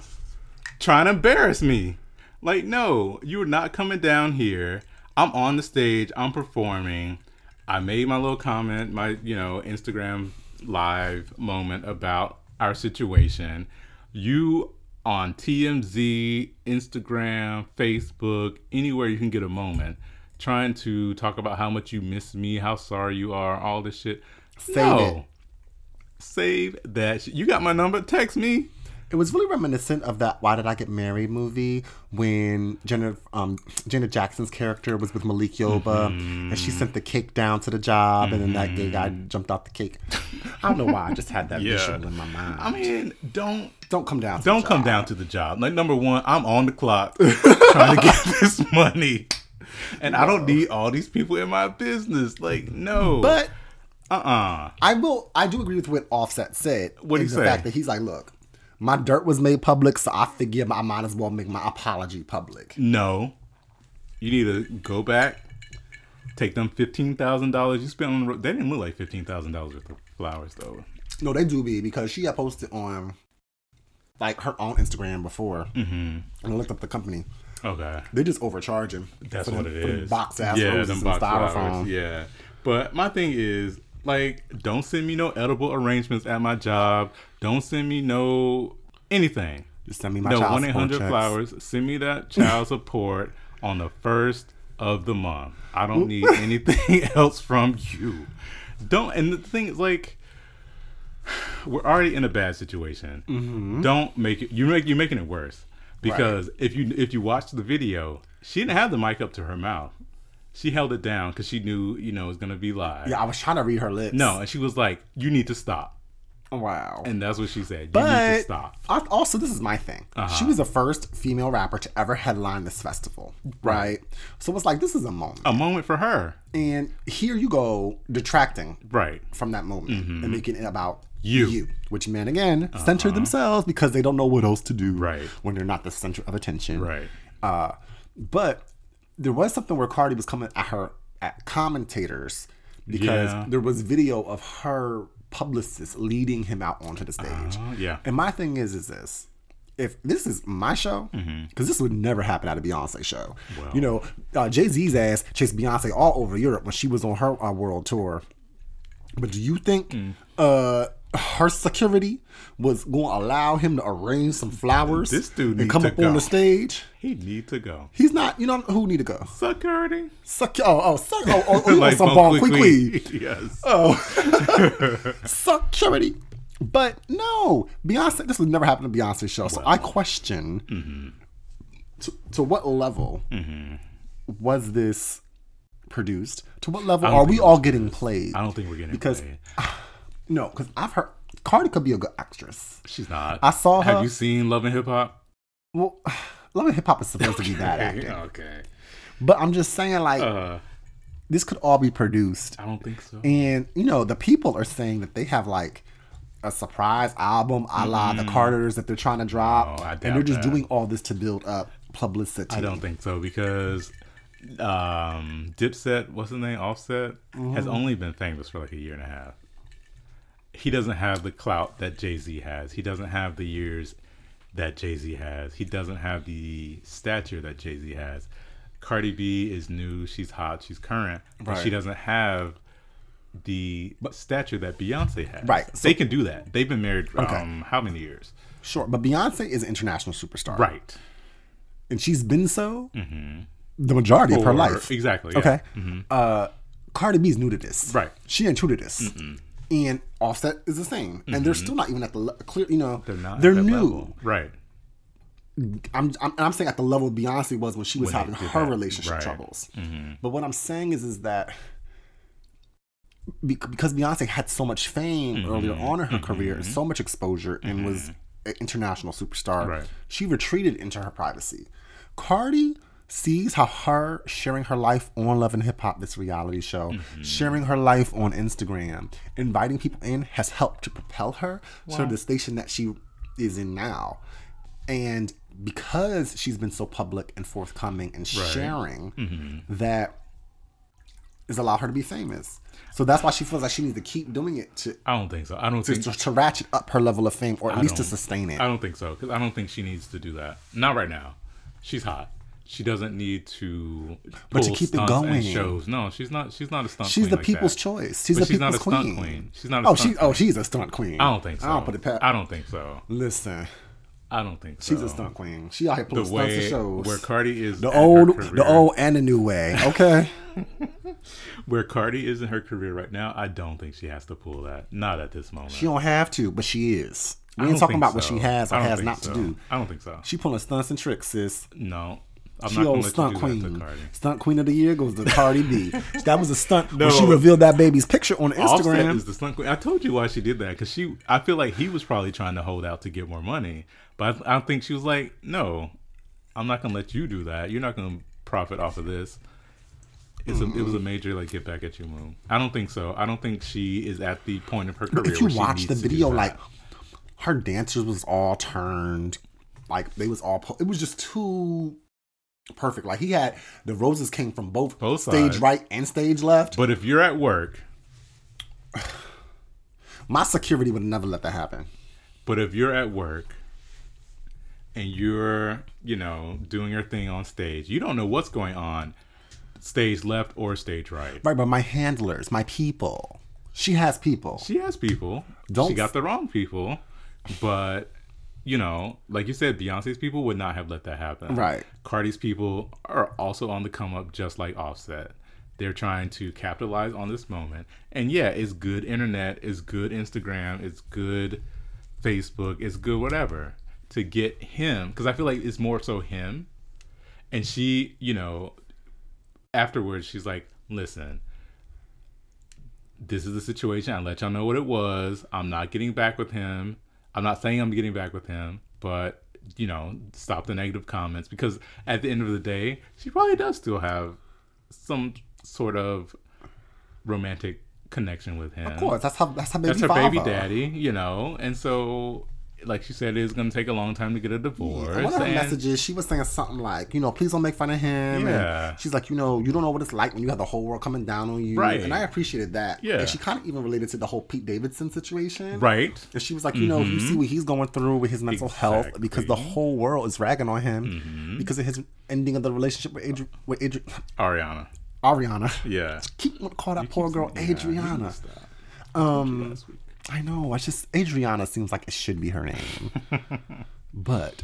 trying to embarrass me. Like, no, you're not coming down here. I'm on the stage, I'm performing. I made my little comment, my, you know, Instagram live moment about our situation. You on TMZ, Instagram, Facebook, anywhere you can get a moment, trying to talk about how much you miss me, how sorry you are, all this shit. Save no. it. Save that shit. You got my number? Text me. It was really reminiscent of that "Why Did I Get Married" movie when Janet, um, Janet Jackson's character was with Malik Yoba, and she sent the cake down to the job, and then that gay guy jumped off the cake. I don't know why. I just had that <laughs> Yeah. visual in my mind. I mean, don't don't come down. To don't come job. down to the job. Like number one, I'm on the clock <laughs> trying to get this money, and I don't need all these people in my business. Like no, But Uh uh I will. I do agree with what Offset said. What'd he the say? fact that he's like, look, my dirt was made public, so I figure I might as well make my apology public. No. You need to go back, take them fifteen thousand dollars you spent on the road. They didn't look like fifteen thousand dollars worth of flowers though. No, they do be because she had posted on like her own Instagram before, mm-hmm. and I looked up the company. Okay. They're just overcharging. That's what them- it is. Box ass yeah, roses box styrofoam. flowers. Yeah. But my thing is, like, don't send me no edible arrangements at my job. Don't send me no anything. Just send me my no child one eight hundred support hundred checks. flowers. Send me that child support on the first of the month. I don't need anything <laughs> else from you. Don't. And the thing is, like, we're already in a bad situation. Mm-hmm. Don't make it. You make you're making it worse because if you if you watch the video, she didn't have the mic up to her mouth. She held it down because she knew you know it was gonna be live. Yeah, I was trying to read her lips. No, and she was like, "You need to stop," Wow. and that's what she said. You need to but stop. I, also, this is my thing. Uh-huh. She was the first female rapper to ever headline this festival, right? So it's like this is a moment, A moment for her, and here you go detracting right? from that moment and making it about You. you, which men again center themselves because they don't know what else to do Right. when they're not the center of attention. Right. Uh, but there was something where Cardi was coming at her at commentators because Yeah. there was video of her publicist leading him out onto the stage. Uh, yeah. And my thing is, is this. If this is my show, because this would never happen at a Beyonce show. You know, uh, Jay Z's ass chased Beyonce all over Europe when she was on her uh, world tour. But do you think uh, her security was going to allow him to arrange some flowers This dude and come to up on go. the stage? He need to go. He's not. You know who need to go? Security. Suck. Oh, oh, suck. Oh, oh, <laughs> oh want some Bon bon qui qui. Yes. <laughs> Oh, <laughs> security. But no, Beyonce. This would never happen to Beyonce's show. So I question Mm-hmm. to, to what level was this produced? To what level are we all getting played? I don't think we're getting Because- played. <sighs> No, because I've heard Cardi could be a good actress. She's not. I saw Have you seen Love and Hip Hop? Well, <sighs> Love and Hip Hop is supposed to be bad acting, okay. but I'm just saying like Uh, this could all be produced I don't think so. And you know, the people are saying that they have like a surprise album a la the Carters that they're trying to drop. Mm-hmm. Oh, I and they're just that. doing all this to build up publicity. I don't think so because um, Dipset, what's his name, Offset, Mm-hmm. has only been famous for like a year and a half. He doesn't have the clout that Jay Z has. He doesn't have the years that Jay Z has. He doesn't have the stature that Jay Z has. Cardi B is new. She's hot. She's current. But she doesn't have the stature that Beyonce has. Right. So, they can do that. They've been married Okay. um, how many years? Sure, but Beyonce is an international superstar. Right. And she's been so the majority of her life. Exactly. yeah. Okay. Uh, Cardi B is new to this. Right. She ain't true to this. And Offset is the same. And they're mm-hmm. still not even at the le- clear, you know, They're not. they're new. level. Right. I'm, I'm I'm saying at the level Beyonce was when she was When having her that, relationship right. troubles. Mm-hmm. But what I'm saying is is that bec- because Beyonce had so much fame Mm-hmm. earlier on in her mm-hmm. career, and so much exposure, and was an international superstar, Right. she retreated into her privacy. Cardi sees how her sharing her life on Love and Hip Hop, this reality show, Mm-hmm. sharing her life on Instagram, inviting people in has helped to propel her to the station that she is in now. And because she's been so public and forthcoming and sharing, Mm-hmm. that has allowed her to be famous. So that's why she feels like she needs to keep doing it to I don't think so. I don't think. to, to ratchet up her level of fame, or at least to sustain it. I don't think so because I don't think she needs to do that. Not right now. She's hot. She doesn't need to. But to keep it going. shows. No, she's not. She's not a stunt. She's queen the like people's that. choice. She's But the she's not people's a stunt queen. queen. She's not a Oh, stunt she. Oh, she's a stunt queen. I don't think so. I don't put it past. I don't think so. Listen, I don't think so. she's a stunt queen. She out here The pulling stunts and shows. where Cardi is the old, the old, and the new way. Okay. <laughs> where Cardi is in her career right now. I don't think she has to pull that. Not at this moment. she don't have to, but she is. I We ain't talking about what she has or has not so. to do. I don't think so. She pulling stunts and tricks, sis. No, I'm She old stunt queen. Stunt queen of the year goes to Cardi B. <laughs> That was a stunt when she revealed that baby's picture on Offset Instagram. is the stunt queen. I told you why she did that because she. I feel like he was probably trying to hold out to get more money, but I, I think she was like, "No, I'm not gonna let you do that. You're not gonna profit off of this." It's a, it was a mm-hmm. major like get back at you move. I don't think so. I don't think she is at the point of her career. But if you watch the video, like her dancers was all turned, like they was all. po- It was just too perfect. Like he had the roses came from both, Both stage sides. right and stage left. but if you're at work, <sighs> My security would never let that happen. but if you're at work and you're you know doing your thing on stage, you don't know what's going on, stage left or stage right. Right, but my handlers, my people. She has people. She has people. Don't she got the wrong people, but you know, like you said, Beyonce's people would not have let that happen. Right. Cardi's people are also on the come up, just like Offset. They're trying to capitalize on this moment, and yeah, it's good internet, it's good Instagram, it's good Facebook, it's good whatever to get him because I feel like it's more so him, and she, you know, afterwards she's like, listen this is the situation. I let y'all know what it was. I'm not getting back with him. I'm not saying I'm getting back with him, but you know, stop the negative comments because at the end of the day, she probably does still have some sort of romantic connection with him. Of course, that's how that's how baby That's her father. baby daddy, you know, and so like she said, it's gonna take a long time to get a divorce. One of her and- messages, she was saying something like, you know, please don't make fun of him. Yeah. And she's like, you know, you don't know what it's like when you have the whole world coming down on you. Right. And I appreciated that. Yeah. And she kind of even related to the whole Pete Davidson situation. right? And she was like, you know, you see what he's going through with his mental health because the whole world is ragging on him because of his ending of the relationship with Adri- with Adri- Ariana. Ariana. Yeah. <laughs> Keep calling to call that poor girl Yeah, Adriana. Um, Last week. I know. I just Adriana seems like it should be her name, <laughs> but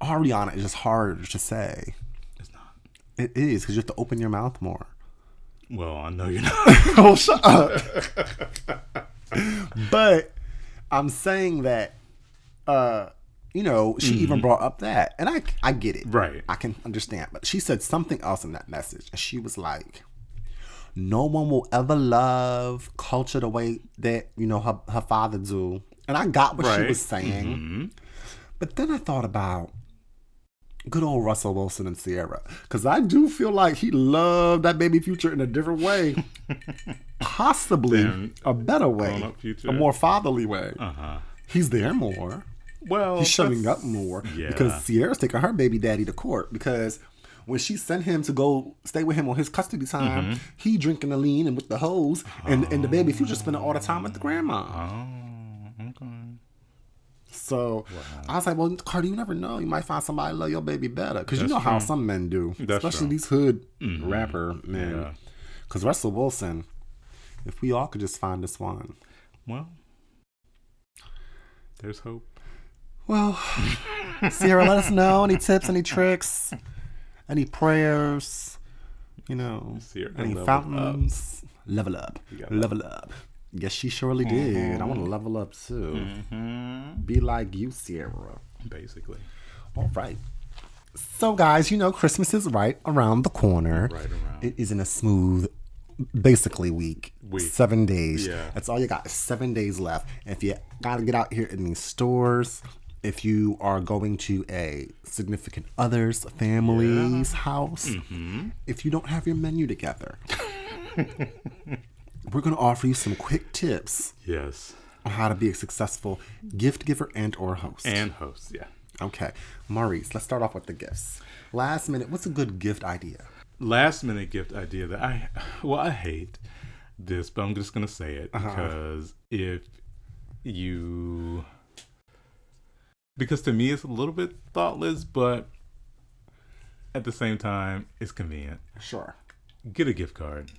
Ariana is just hard to say. It's not. It is because you have to open your mouth more. Well, I know you're <laughs> not. oh, shut up. but I'm saying that, uh, you know, she even brought up that, and I I get it. Right. I can understand. But she said something else in that message, and she was like, "No one will ever love Kulture the way that you know her her father do." And I got what she Right. Mm-hmm. was saying, but then I thought about good old Russell Wilson and Ciara, because I do feel like he loved that baby Future in a different way, <laughs> possibly a better way, a more fatherly way. Uh huh. He's there more. Well, He's showing up more yeah. because Ciara's taking her baby daddy to court because when she sent him to go stay with him on his custody time, Mm-hmm. he drinking the lean and with the hose, and, and the baby Future spending all the time with the grandma. Oh, okay. So I was like, well, Cardi, you never know. You might find somebody love your baby better because you know how some men do, That's especially true. Mm-hmm. these hood rapper men. Yeah. Because Russell Wilson, if we all could just find this one. Well, there's hope. Well, <laughs> Ciara, let us know any tips, any tricks, any prayers, you know, Ciara any leveled fountains. Level up, level up. Yes, she surely did. I want to mm-hmm. level up too. Mm-hmm. Be like you, Ciara. Basically, All right. So, guys, you know, Christmas is right around the corner. Right around. It is in a smooth, basically week. Week. Seven days. Yeah. That's all you got. Seven days left. If you got to get out here in these stores, if you are going to a significant other's family's house, Mm-hmm. if you don't have your menu together, <laughs> we're going to offer you some quick tips yes, on how to be a successful gift giver and or host. and host, Yeah. Okay, Maurice, let's start off with the gifts. Last minute, what's a good gift idea? Last minute gift idea that I, well, I hate this, but I'm just gonna say it Uh-huh. because if you, because to me it's a little bit thoughtless, but at the same time it's convenient. Sure. get a gift card.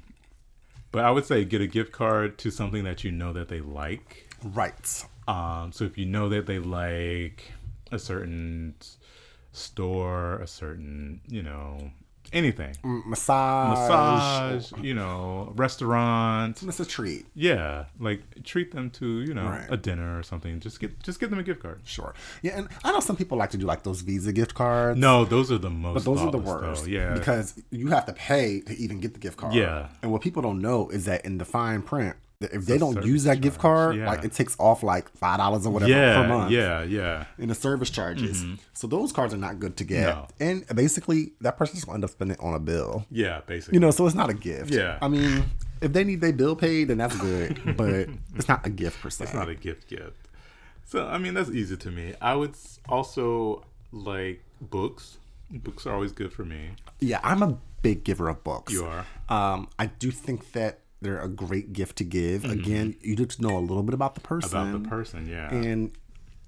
But I would say get a gift card to something that you know that they like. Right. Um, so if you know that they like a certain store, a certain, you know, anything, Massage. massage, you know, restaurant, It's a treat. yeah, like treat them to, you know, Right. a dinner or something. Just get just give them a gift card. Sure. Yeah, and I know some people like to do like those Visa gift cards. No, those are the most. But those are the worst. Though. Yeah, Because you have to pay to even get the gift card. Yeah. And what people don't know is that in the fine print, if they don't use that gift card, yeah. like it takes off like five dollars or whatever yeah, per month yeah, yeah. in the service charges. So those cards are not good to get. No. And basically, that person's going to end up spending it on a bill. Yeah, basically. You know, so it's not a gift. Yeah. I mean, if they need their bill paid, then that's good, <laughs> but it's not a gift per se. It's not a gift gift. So I mean that's easy to me. I would also like books. Books are always good for me. yeah, I'm a big giver of books. You are. Um, I do think that they're a great gift to give. Again, you just know a little bit about the person. Mm-hmm. About the person, yeah. and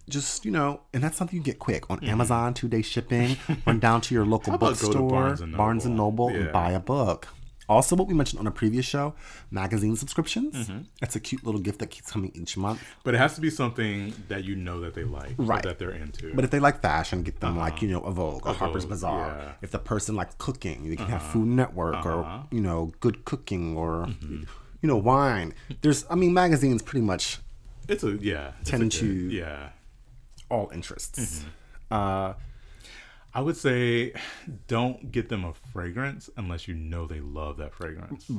just you know, and that's something you get quick on Amazon, two day shipping. run down to your <laughs> local Mm-hmm. about go to bookstore, Barnes and Barnes and Noble? Noble, and buy a book. Also, what we mentioned on a previous show, magazine subscriptions. Mm-hmm. It's a cute little gift that keeps coming each month. but it has to be something that you know that they like, or Right. that they're into. But if they like fashion, get them like you know a Vogue, a Harper's Bazaar. Uh-huh. yeah. If the person likes cooking, you can have Food Network or you know good cooking or Mm-hmm. you know wine. There's, I mean, magazines pretty much it's a yeah. it's a Tend good- to- yeah. all interests. Mm-hmm. Uh, I would say don't get them a fragrance unless you know they love that fragrance.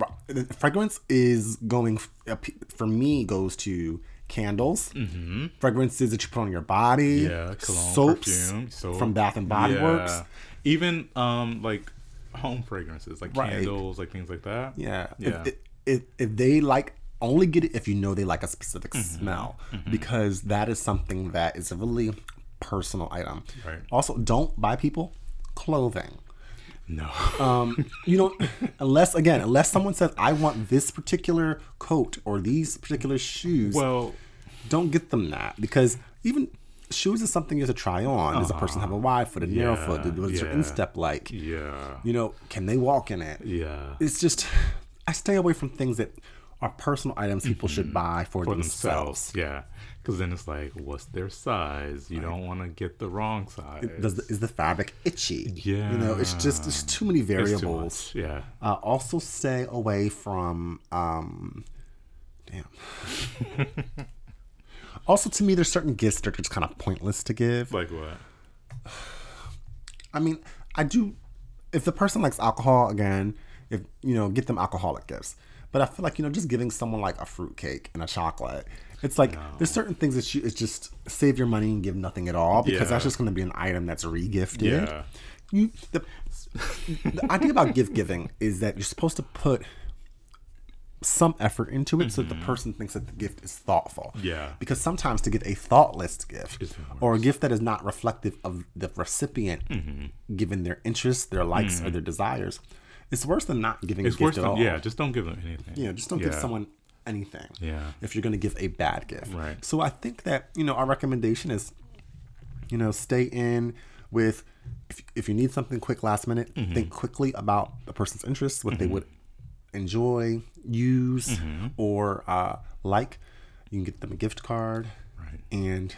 Fragrance is going for me goes to candles, fragrances that you put on your body, Mm-hmm. Yeah, cologne, soaps perfume, soap. from Bath and Body Yeah. Works. Even um like home fragrances, like Right. candles, like things like that. Yeah, Yeah. If, if if they like, only get it if you know they like a specific Mm-hmm. smell, because that is something that is really personal item. Right. Also, don't buy people clothing. No. um, you don't unless again unless someone says I want this particular coat or these particular shoes. well, don't get them that because even shoes is something you have to try on. Does the person have a wide foot, a narrow foot? What's yeah. instep like? yeah. You know, can they walk in it? Yeah. It's just I stay away from things that are personal items people should buy for, Mm-hmm. For themselves. themselves. Yeah. Because then it's like, what's their size? You don't want to get the wrong size. Does the, is the fabric itchy? yeah. You know, it's just there's too many It's too variables. Yeah. Uh, also, stay away from. Um, damn. <laughs> also, to me, there's certain gifts that are just kind of pointless to give. Like what? I mean, I do. If the person likes alcohol, again, if you know, get them alcoholic gifts. But I feel like you know, just giving someone like a fruit cake and a chocolate. It's like there's certain things that you it's just save your money and give nothing at all because that's just going to be an item that's regifted. Yeah. You the, the idea about gift giving is that you're supposed to put some effort into it so that the person thinks that the gift is thoughtful. Mm-hmm. Yeah. Because sometimes to give a thoughtless gift or a gift that is not reflective of the recipient, Mm-hmm. given their interests, their likes, or their desires, it's worse than not giving It's a gift worse at than, all. yeah, just don't give them anything. Yeah, just don't give someone anything. Yeah. If you're going to give a bad gift. Right. So I think that, you know, our recommendation is, you know, stay in with, if, if you need something quick last minute, Mm-hmm. think quickly about the person's interests, what they would enjoy, use, Mm-hmm. or uh, like. You can get them a gift card. Right. And,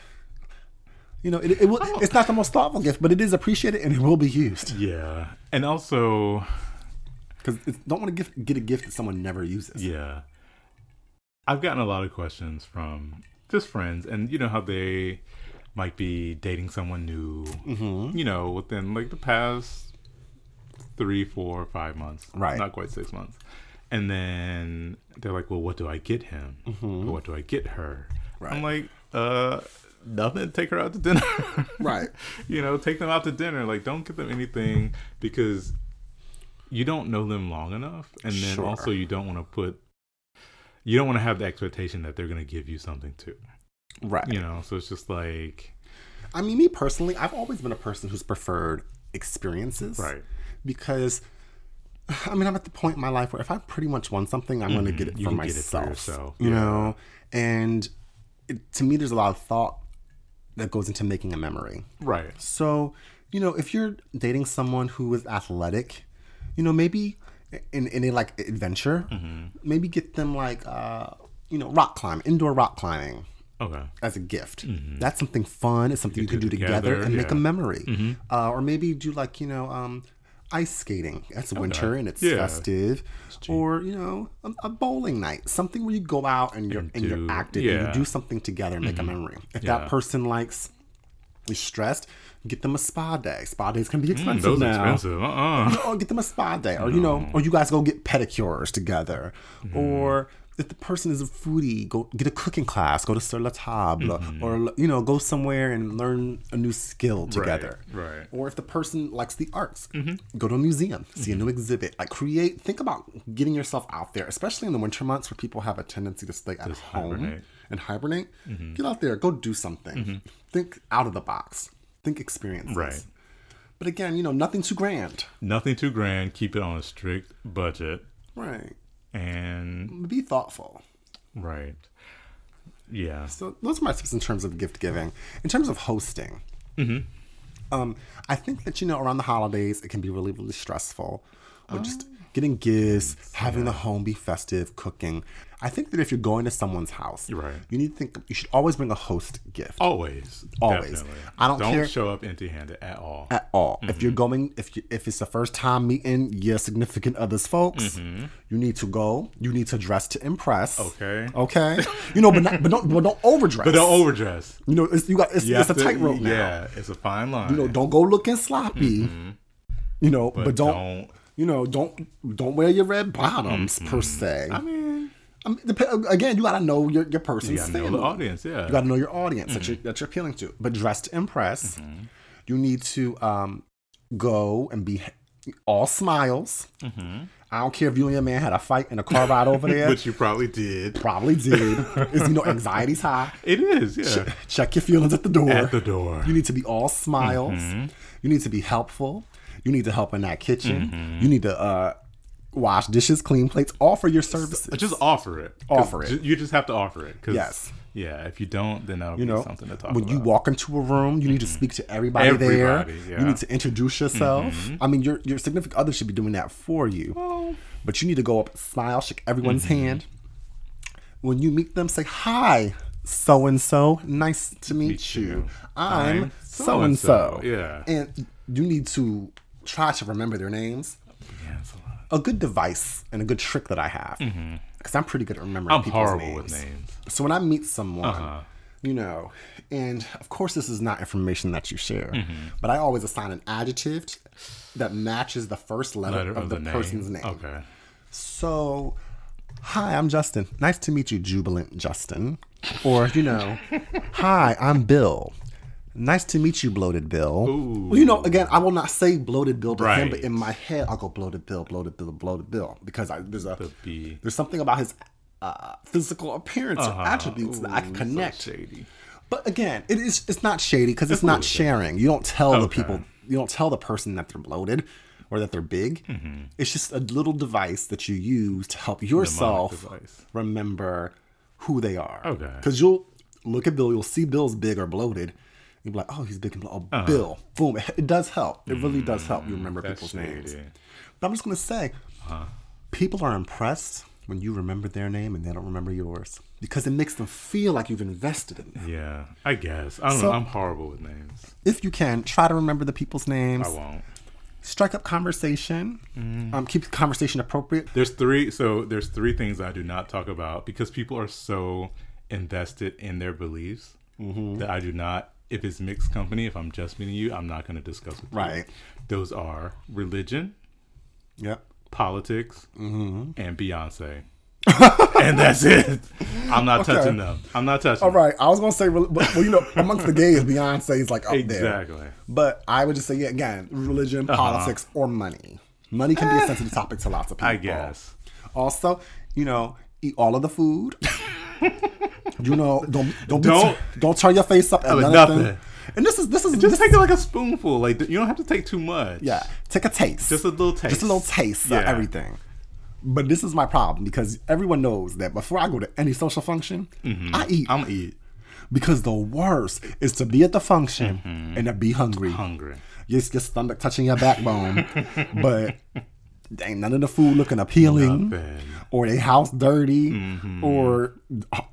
you know, it, it will, it's not the most thoughtful gift, but it is appreciated and it will be used. Yeah. And also, Because don't want to give, get a gift that someone never uses. Yeah. I've gotten a lot of questions from just friends, and you know how they might be dating someone new, Mm-hmm. you know, within like the past three, four, five months. Right. Not quite six months. And then they're like, well, what do I get him? Or what do I get her? Mm-hmm. Right. I'm like, uh, nothing. Take her out to dinner. <laughs> Right. you know, take them out to dinner. Like, don't get them anything because you don't know them long enough, and then Sure. also you don't want to put, you don't want to have the expectation that they're going to give you something too. Right. You know, so it's just like, I mean, me personally, I've always been a person who's preferred experiences. right, Because, <sighs> I mean, I'm at the point in my life where if I pretty much want something, I'm going to get it Mm-hmm. You for can get it for myself. yourself, You yeah. know? And it, to me, there's a lot of thought that goes into making a memory. right, So, you know, if you're dating someone who is athletic, you know, maybe in, any like adventure, Mm-hmm. maybe get them like, uh, you know, rock climbing, indoor rock climbing okay, as a gift. That's something fun. It's something you, can do together, together, and make a yeah. memory. Uh, or maybe do like you know um, ice skating. That's winter and it's Yeah. festive. Or you know a, a bowling night, something where you go out and you're and, And you're do- active and you do something together and make a memory. If Yeah. that person likes is stressed, get them a spa day. Spa days can be expensive those now. expensive. Uh uh Or get them a spa day, or you know, or you guys go get pedicures together, Mm-hmm. or if the person is a foodie, go get a cooking class, go to Sur La Table, or you know, go somewhere and learn a new skill together. right. right. Or if the person likes the arts, go to a museum, see a new exhibit. Like create, think about getting yourself out there, especially in the winter months where people have a tendency to stay at home hibernate. and hibernate. Get out there, go do something. Think out of the box. Think experiences. Right. But again, you know, nothing too grand. Nothing too grand. Keep it on a strict budget. Right. And Be thoughtful. right. Yeah. So those are my tips in terms of gift giving. In terms of hosting, um, I think that you know around the holidays it can be really really stressful, or just getting gifts, having the home be festive, cooking. I think that if you're going to someone's house, right. you need to think you should always bring a host gift Always. Always. Definitely. I don't care. don't care- show up empty handed at all. at all. If Mm-hmm. you're going, if you, if it's the first time meeting your significant other's folks, you need to go. You need to dress to impress. Mm-hmm. Okay. Okay. You know, but not, but don't but don't overdress. But don't overdress. You know, it's, you got it's, You it's a tightrope now. Yeah, it's a fine line. You know, don't go looking sloppy. You know, but, but don't, don't- you know don't don't wear your red bottoms per se. I mean, I mean, dep- again, you got to know your your person's you gotta know family. the audience. Yeah. You got to know your audience that mm-hmm. you're that you're appealing to. But dress to impress. Mm-hmm. You need to um, go and be all smiles. Mm-hmm. I don't care if you and your man had a fight in a car ride over there. <laughs> Which you probably did. Probably did. <laughs> Is you know anxiety's high. It is, yeah. Check your feelings at the door. At the door. You need to be all smiles. You need to be helpful. You need to help in that kitchen. You need to uh, wash dishes, clean plates, offer your services. Just offer it. Offer it. You just have to offer it. Yes. Yeah. If you don't, then that'll you be know, something to talk when about. When you walk into a room, you need to speak to everybody, Everybody, there. yeah. Mm-hmm. You need to introduce yourself. I mean, your your significant other should be doing that for you. Oh. But you need to go up, smile, shake everyone's Mm-hmm. hand. When you meet them, say hi, so and so. Nice to meet, Meet you. you. I'm so and so. Yeah. and you need to try to remember their names. A good device and a good trick that I have, because I'm pretty good at remembering Mm-hmm. I'm people's horrible names. with names. So when I meet someone, Uh-huh. you know, and of course this is not information that you share, Mm-hmm. but I always assign an adjective that matches the first letter, Letter of, the, person's name. Okay. So, hi, I'm Justin. Nice to meet you, Jubilant Justin. Or, you know, <laughs> hi, I'm Bill. Nice to meet you, Bloated Bill. Well, you know, again, I will not say Bloated Bill to him, but in my head, I'll go Bloated Bill, Bloated Bill, Bloated Bill, because I, there's a B. there's something about his uh, physical appearance or attributes that I can Ooh, so connect. shady. But again, it is it's not shady because it's not sharing. You don't tell the people, you don't tell the person that they're bloated or that they're big. Mm-hmm. It's just a little device that you use to help yourself remember who they are. Okay. Because you'll look at Bill, you'll see Bill's big or bloated. You'll be like, oh, he's big and bloated. Oh, Uh-huh. Bill. Boom. It, <laughs> it does help. It really does help you remember Mm, That's people's names. But I'm just going to say, people are impressed when you remember their name and they don't remember yours because it makes them feel like you've invested in them. Yeah, I guess. I don't So- know. I'm horrible with names. If you can, try to remember the people's names. I won't. Strike up conversation. Mm. Um, keep the conversation appropriate. There's three. So there's three things I do not talk about because people are so invested in their beliefs Mm-hmm. that I do not. If it's mixed company, if I'm just meeting you, I'm not going to discuss with you. Right. Those are religion, Yep. politics, Mm-hmm. and Beyonce. <laughs> and that's it. I'm not Okay. touching them. I'm not touching. All them. right. I was gonna say, well, you know, amongst the gays, Beyonce is like up there. Exactly. But I would just say, yeah, again, religion, politics, or money. Money can be a sensitive topic to lots of people. I guess. Also, you know, eat all of the food. <laughs> you know, don't don't Don't- don't turn your face up uh, at nothing. nothing. And this is this is Just this, take it like a spoonful. Like you don't have to take too much. yeah. Take a taste. Just a little taste. Just a little taste Yeah. of everything. But this is my problem because everyone knows that before I go to any social function, mm-hmm. I eat. I'm eat because the worst is to be at the function mm-hmm. and to be hungry. hungry. Your, your stomach touching your backbone, <laughs> but ain't none of the food looking appealing, Nothing. or they house dirty, or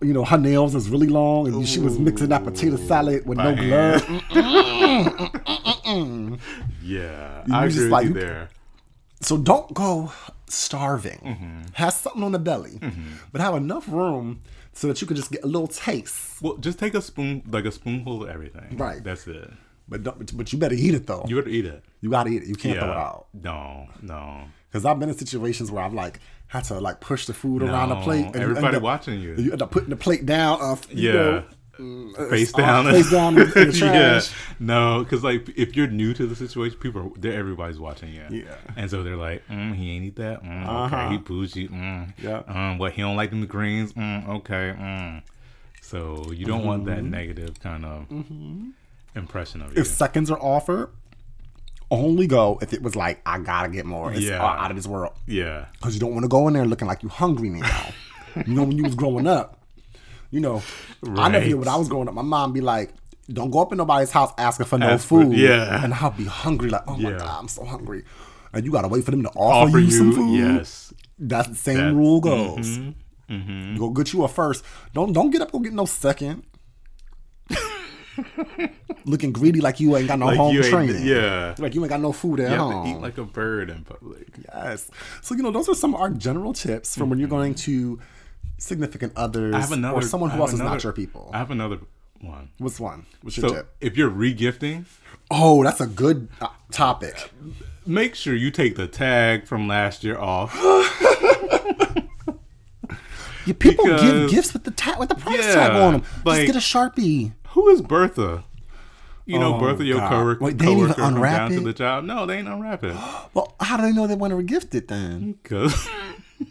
you know her nails is really long and she was mixing that potato salad with no glove. <laughs> Yeah, You I just agree with like- you there. So don't go starving. Mm-hmm. Have something on the belly, but have enough room so that you can just get a little taste. Well, just take a spoon, like a spoonful of everything. Right. That's it. But don't, but you better eat it though. You better eat it. You gotta eat it. You can't throw it out. No, no. Because I've been in situations where I've like had to like push the food around the plate. and Everybody end up- watching you. You end up putting the plate down. Uh, you Yeah. know, face uh, down. face down in the <laughs> yeah. trash. No, because like if you're new to the situation, people are they're everybody's watching you. Yeah. And so they're like, mm, he ain't eat that. Mm, Uh-huh. Okay, he bougie. Mm. Yeah. Um, what he don't like them greens. Mm, okay. Mm. So you don't want Mm-hmm. that negative kind of mm impression of you. If seconds are offered, only go if it was like I gotta get more. It's Yeah. out of this world. yeah. Because you don't want to go in there looking like you hungry now. <laughs> you know when you was growing up. You know, I never hear Right. when I was growing up. My mom be like, "Don't go up in nobody's house asking for no Ask for- food." yeah. and I'll be hungry. Like, oh my Yeah. god, I'm so hungry. And you gotta wait for them to offer, Offer you, you, some food. yes. That's the same That's- rule goes. Mm-hmm. Go get you a first. Don't don't get up. Go get no second. <laughs> Looking greedy like you ain't got no Like home training. yeah. like you ain't got no food at You home. eat like a bird in public. Yes. So you know, those are some of our general tips from when you're going to significant others another. or someone who else is not your people. I have another one. What's one? What's your So tip? if you're regifting, Oh, that's a good uh, topic. make sure you take the tag from last year off. <laughs> Yeah, people give gifts with the tag with the price Yeah, tag on them. like- Just get a sharpie. Who is Bertha? You know Oh, of your God. coworker, Wait, they ain't even coworker from unwrap down to the job. No, they ain't unwrap it <gasps> Well, how do they know they want to regift it then? because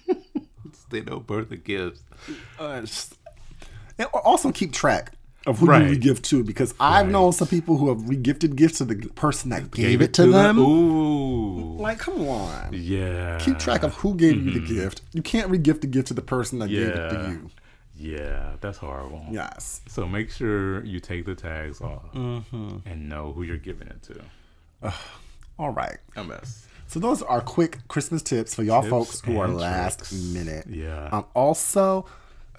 <laughs> they know Bertha gives. Uh, just- and also keep track of who Right. you regift to because I've Right. known some people who have regifted gifts to the person that gave, it to, them. Ooh, Like, come on. yeah. Keep track of who gave you the gift. You can't regift the gift to the person that gave it to you. Yeah, that's horrible. Yes. So make sure you take the tags off Mm-hmm. and know who you're giving it to. All right. A mess. So those are quick Christmas tips for y'all Tips folks who are and last minute. Yeah. Um, also, <sighs>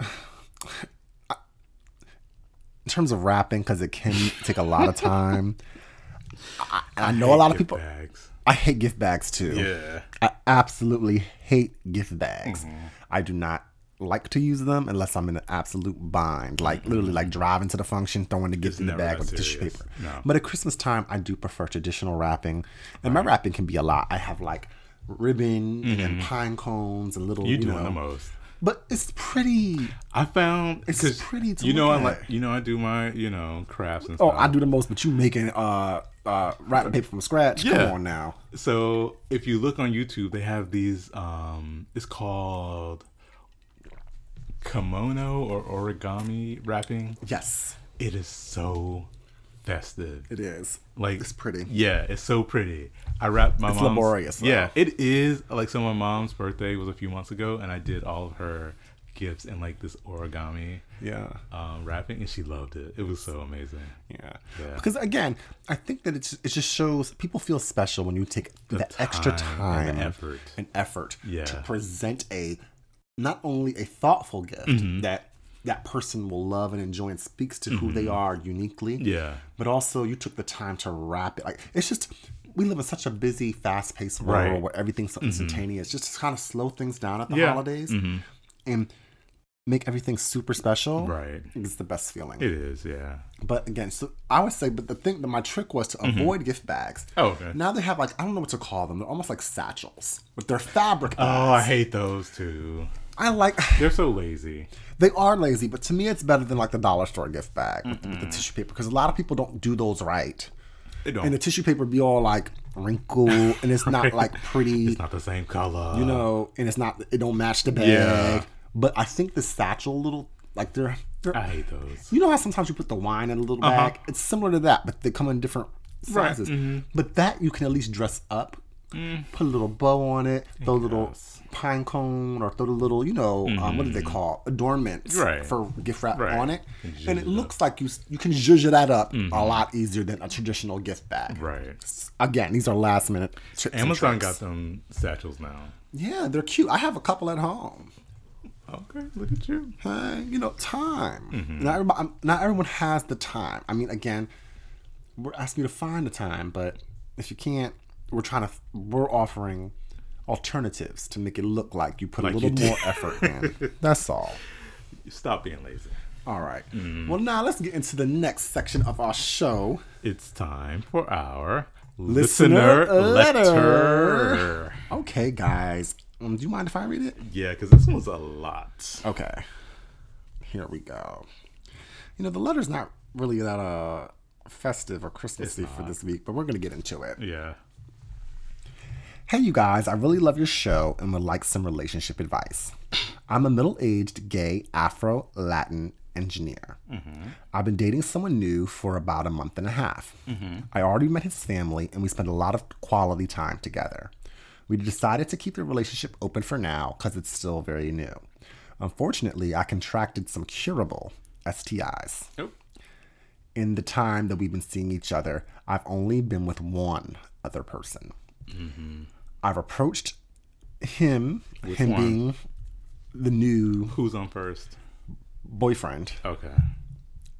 in terms of wrapping, because it can take a lot of time. <laughs> I, I know a lot of people. bags. I hate gift bags too. Yeah. I absolutely hate gift bags. Mm-hmm. I do not like to use them unless I'm in an absolute bind. Like literally like driving to the function, throwing the gift in the Mm-hmm. bag with tissue paper. No. But at Christmas time I do prefer traditional wrapping. And my wrapping can be a lot. I have like ribbon and pine cones and little You're you doing know. the most. But it's pretty. I found it's pretty to you know I like at. you know I do my you know crafts and Oh, stuff. I do the most, but you making uh uh wrapping paper from scratch. Come on now. So if you look on YouTube, they have these. Um, it's called kimono or origami wrapping. Yes, It is so festive. it is. Like It's pretty. Yeah, it's so pretty. I wrapped my It's mom's. laborious, though. Yeah, it is. Like so, my mom's birthday was a few months ago, and I did all of her gifts in like this origami Yeah. um, wrapping, and she loved it. It was so amazing. Yeah. Yeah. Because again, I think that it's, it just shows people feel special when you take the, extra time and the effort. and effort Yeah. to present a not only a thoughtful gift Mm-hmm. that that person will love and enjoy and speaks to who they are uniquely. Mm-hmm. Yeah. But also you took the time to wrap it. Like it's just we live in such a busy, fast paced world Right. Mm-hmm. where everything's so instantaneous. Just to kind of slow things down at the Yeah. holidays Mhm. and make everything super special. Right. It's the best feeling. It is. Yeah. But again, so I would say, but the thing that my trick was to avoid gift bags. Oh, Mm-hmm. okay. Now they have like I don't know what to call them. They're almost like satchels, but they're fabric Oh. I hate those too. I like. <sighs> They're so lazy. They are lazy, but to me, it's better than like the dollar store gift bag with, the- with the tissue paper because a lot of people don't do those right, They don't. and the tissue paper be all like wrinkled and it's not <laughs> like pretty, it's not the same color. you know, and it's not it don't match the bag. Yeah. But I think the satchel little like they're, they're I hate those. You know how sometimes you put the wine in a little Uh-huh. bag? It's similar to that, but they come in different Right, sizes. mm-hmm. But that you can at least dress up, Mm. put a little bow on it, throw little. Pine cone, or throw a little, you know, um, what do they call adornments Mm-hmm. Right. for gift wrap Right. on it, And and it it looks like you you can zhuzh that up a lot easier than a traditional gift bag. Mm-hmm. Right. Again, these are last minute. Amazon got them satchels now. Yeah, they're cute. I have a couple at home. Okay, look at you. Hey, you know, time. Mm-hmm. Not everybody, not everyone has the time. I mean, again, we're asking you to find the time, but if you can't, we're trying to. We're offering alternatives to make it look like you put Like a little more effort in. <laughs> That's all. Stop being lazy. All right. Well, now let's get into the next section of our show. It's time for our Listener listener, letter. letter. Okay, guys. Um, do you mind if I read it? Yeah, because this one's a lot. Okay. Here we go. You know, the letter's not really that uh festive or Christmassy for this week, but we're gonna get into it. Yeah. Hey, you guys, I really love your show and would like some relationship advice. <clears throat> I'm a middle aged gay Afro Latin engineer. Mm-hmm. I've been dating someone new for about a month and a half. Mm-hmm. I already met his family and we spent a lot of quality time together. We decided to keep the relationship open for now because it's still very new. Unfortunately, I contracted some curable STIs. Oh. In the time that we've been seeing each other, I've only been with one other person. I've approached him, him one? being the new Who's on first? boyfriend, Okay.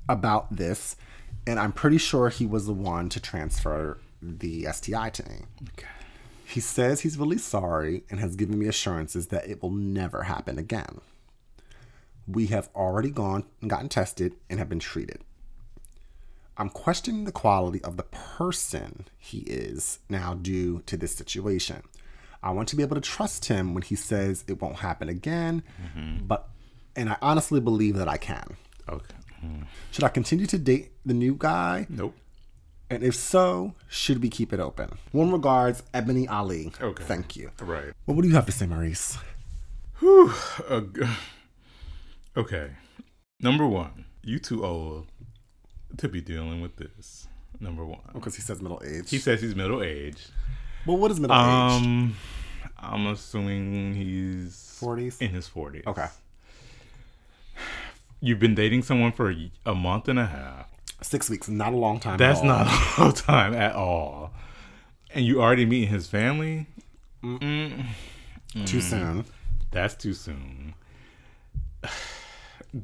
about this, and I'm pretty sure he was the one to transfer the STI to me. Okay. He says he's really sorry and has given me assurances that it will never happen again. We have already gone and gotten tested and have been treated. I'm questioning the quality of the person he is now due to this situation. I want to be able to trust him when he says it won't happen again, but and I honestly believe that I can. Okay. Mm. Should I continue to date the new guy? Nope. And if so, should we keep it open? Warm regards, Ebony Ali. Okay. Thank you. Right. Well, what do you have to say, Maurice? Whew. Uh, g- <sighs> okay. Number one, you too old to be dealing with this. Number one. Oh, because he says middle age. He says he's middle aged. well, what is middle age? Um, I'm assuming he's 40s? in his 40s. Okay. You've been dating someone for a, a month and a half. Six weeks, not a long time. at That's not <laughs> a long time at all. And you already meeting his family? Mm. Mm. too mm. soon. That's too soon. <sighs>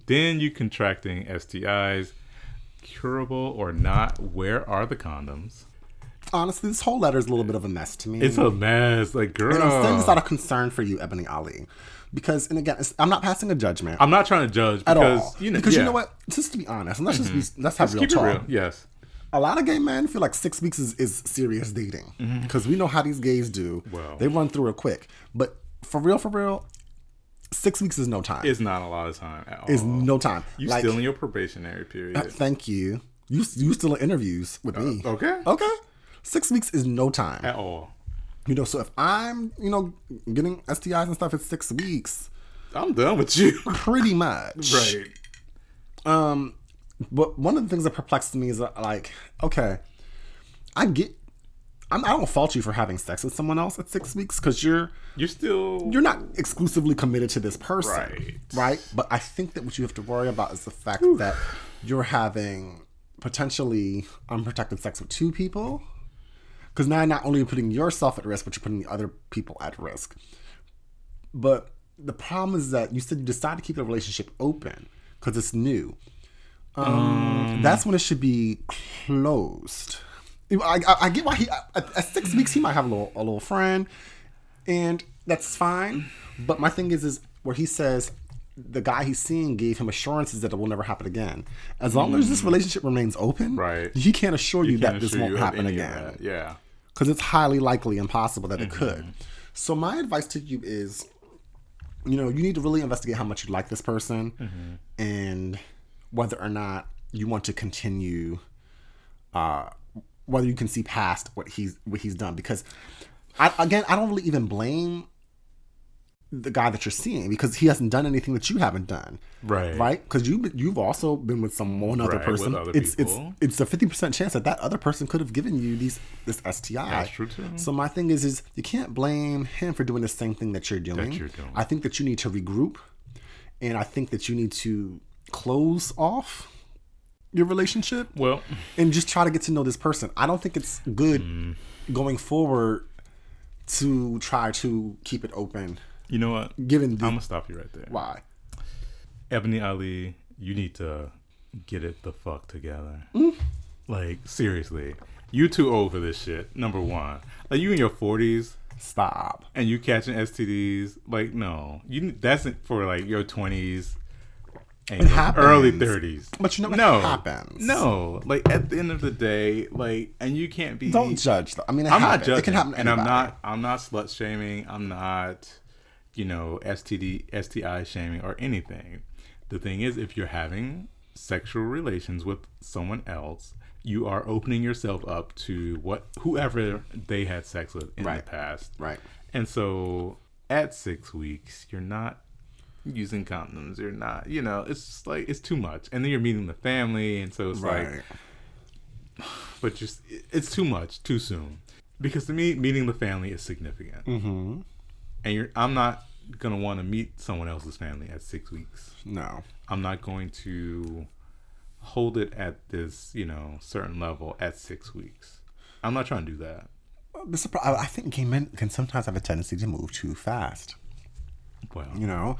then you contracting STIs, curable or not. Where are the condoms? Honestly, this whole letter is a little bit of a mess to me. It's a mess. Like, girl. and I'm saying this out of concern for you, Ebony Ali. Because, and again, I'm not passing a judgment I'm not trying to judge at because all. you know because yeah. you know what? Just to be honest, and let's just be, mm-hmm. let's have real Keep it talk. real. Yes. A lot of gay men feel like six weeks is, is serious dating mm-hmm. because we know how these gays do. Well. they run through it quick. But for real, for real, six weeks is no time. It's not a lot of time at all. is no time. you like, still in your probationary period. thank you. You you still in interviews with me? okay. Okay. Six weeks is no time. At all. You know, so if I'm, you know, getting STIs and stuff, it's six weeks, I'm done with you. <laughs> pretty much. right. Um, but one of the things that perplexes me is that, like, okay, I get, I'm, I don't fault you for having sex with someone else at six weeks because you're You're still. you're not exclusively committed to this person, Right. Right. But I think that what you have to worry about is the fact that you're having potentially unprotected sex with two people. Because now not only are you putting yourself at risk, but you're putting the other people at risk. But the problem is that you said you decided to keep the relationship open because it's new. Um, that's when it should be closed. I, I, I get why he at, at six weeks he might have a little a little friend, and that's fine. But my thing is is where he says the guy he's seeing gave him assurances that it will never happen again. As long as this relationship remains open, Right. he can't assure you, Can't that this won't happen again. Yeah. because it's highly likely and possible that it Mm-hmm. could. So my advice to you is, you know, you need to really investigate how much you like this person Mm-hmm. and whether or not you want to continue, uh, whether you can see past what he's what he's done. Because, I, again, I don't really even blame the guy that you're seeing because he hasn't done anything that you haven't done. Right. Right? Because you you've also been with some one other Right, person. other it's people. it's it's a fifty percent chance that that other person could have given you these this STI. That's true, too. So my thing is is you can't blame him for doing the same thing that you're doing. you're doing. I think that you need to regroup, and I think that you need to close off your relationship Well, and just try to get to know this person. I don't think it's good Mm. going forward to try to keep it open, you know what? given the I'm gonna stop you right there. why. Ebony Ali, you need to get it the fuck together. Like seriously, you too old for this shit. Number one, like you in your forties Stop. and you catching STDs. Like no, you that's for like your twenties. It happens. early thirties. But you know, it no, happens. No, like at the end of the day, like, and you can't be. Don't judge though. I mean, it I'm not judging, It can happen and I'm not. I'm not slut shaming. I'm not, you know, STD, STI shaming or anything. The thing is, if you're having sexual relations with someone else, you are opening yourself up to what whoever they had sex with in Right. the past. Right. And so at six weeks, you're not using condoms. You're not, you know, it's just like it's too much. And then you're meeting the family, and so it's like <sighs> but just it's too much too soon because to me meeting the family is significant Mm-hmm. and you're i'm not gonna want to meet someone else's family at six weeks No. i'm not going to hold it at this you know certain level at six weeks i'm not trying to do that The surpri- I I think gay men can sometimes have a tendency to move too fast. well You know,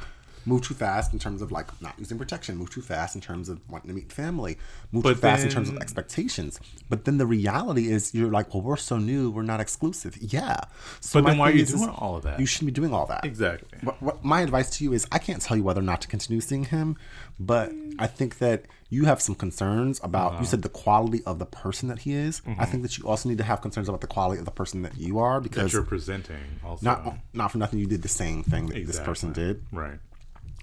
move too fast in terms of like not using protection. Move too fast in terms of wanting to meet family. Move But too fast in terms of expectations. But then the reality is, you're like, well, we're so new, we're not exclusive. Yeah. So but then why are you is- doing all of that You shouldn't be doing all that. exactly What, what my advice to you is I can't tell you whether or not to continue seeing him, but I think that you have some concerns about Uh-huh. you said the quality of the person that he is. I Mm-hmm. think that you also need to have concerns about the quality of the person that you are that because you're presenting also not not for nothing you did the same thing that this person did right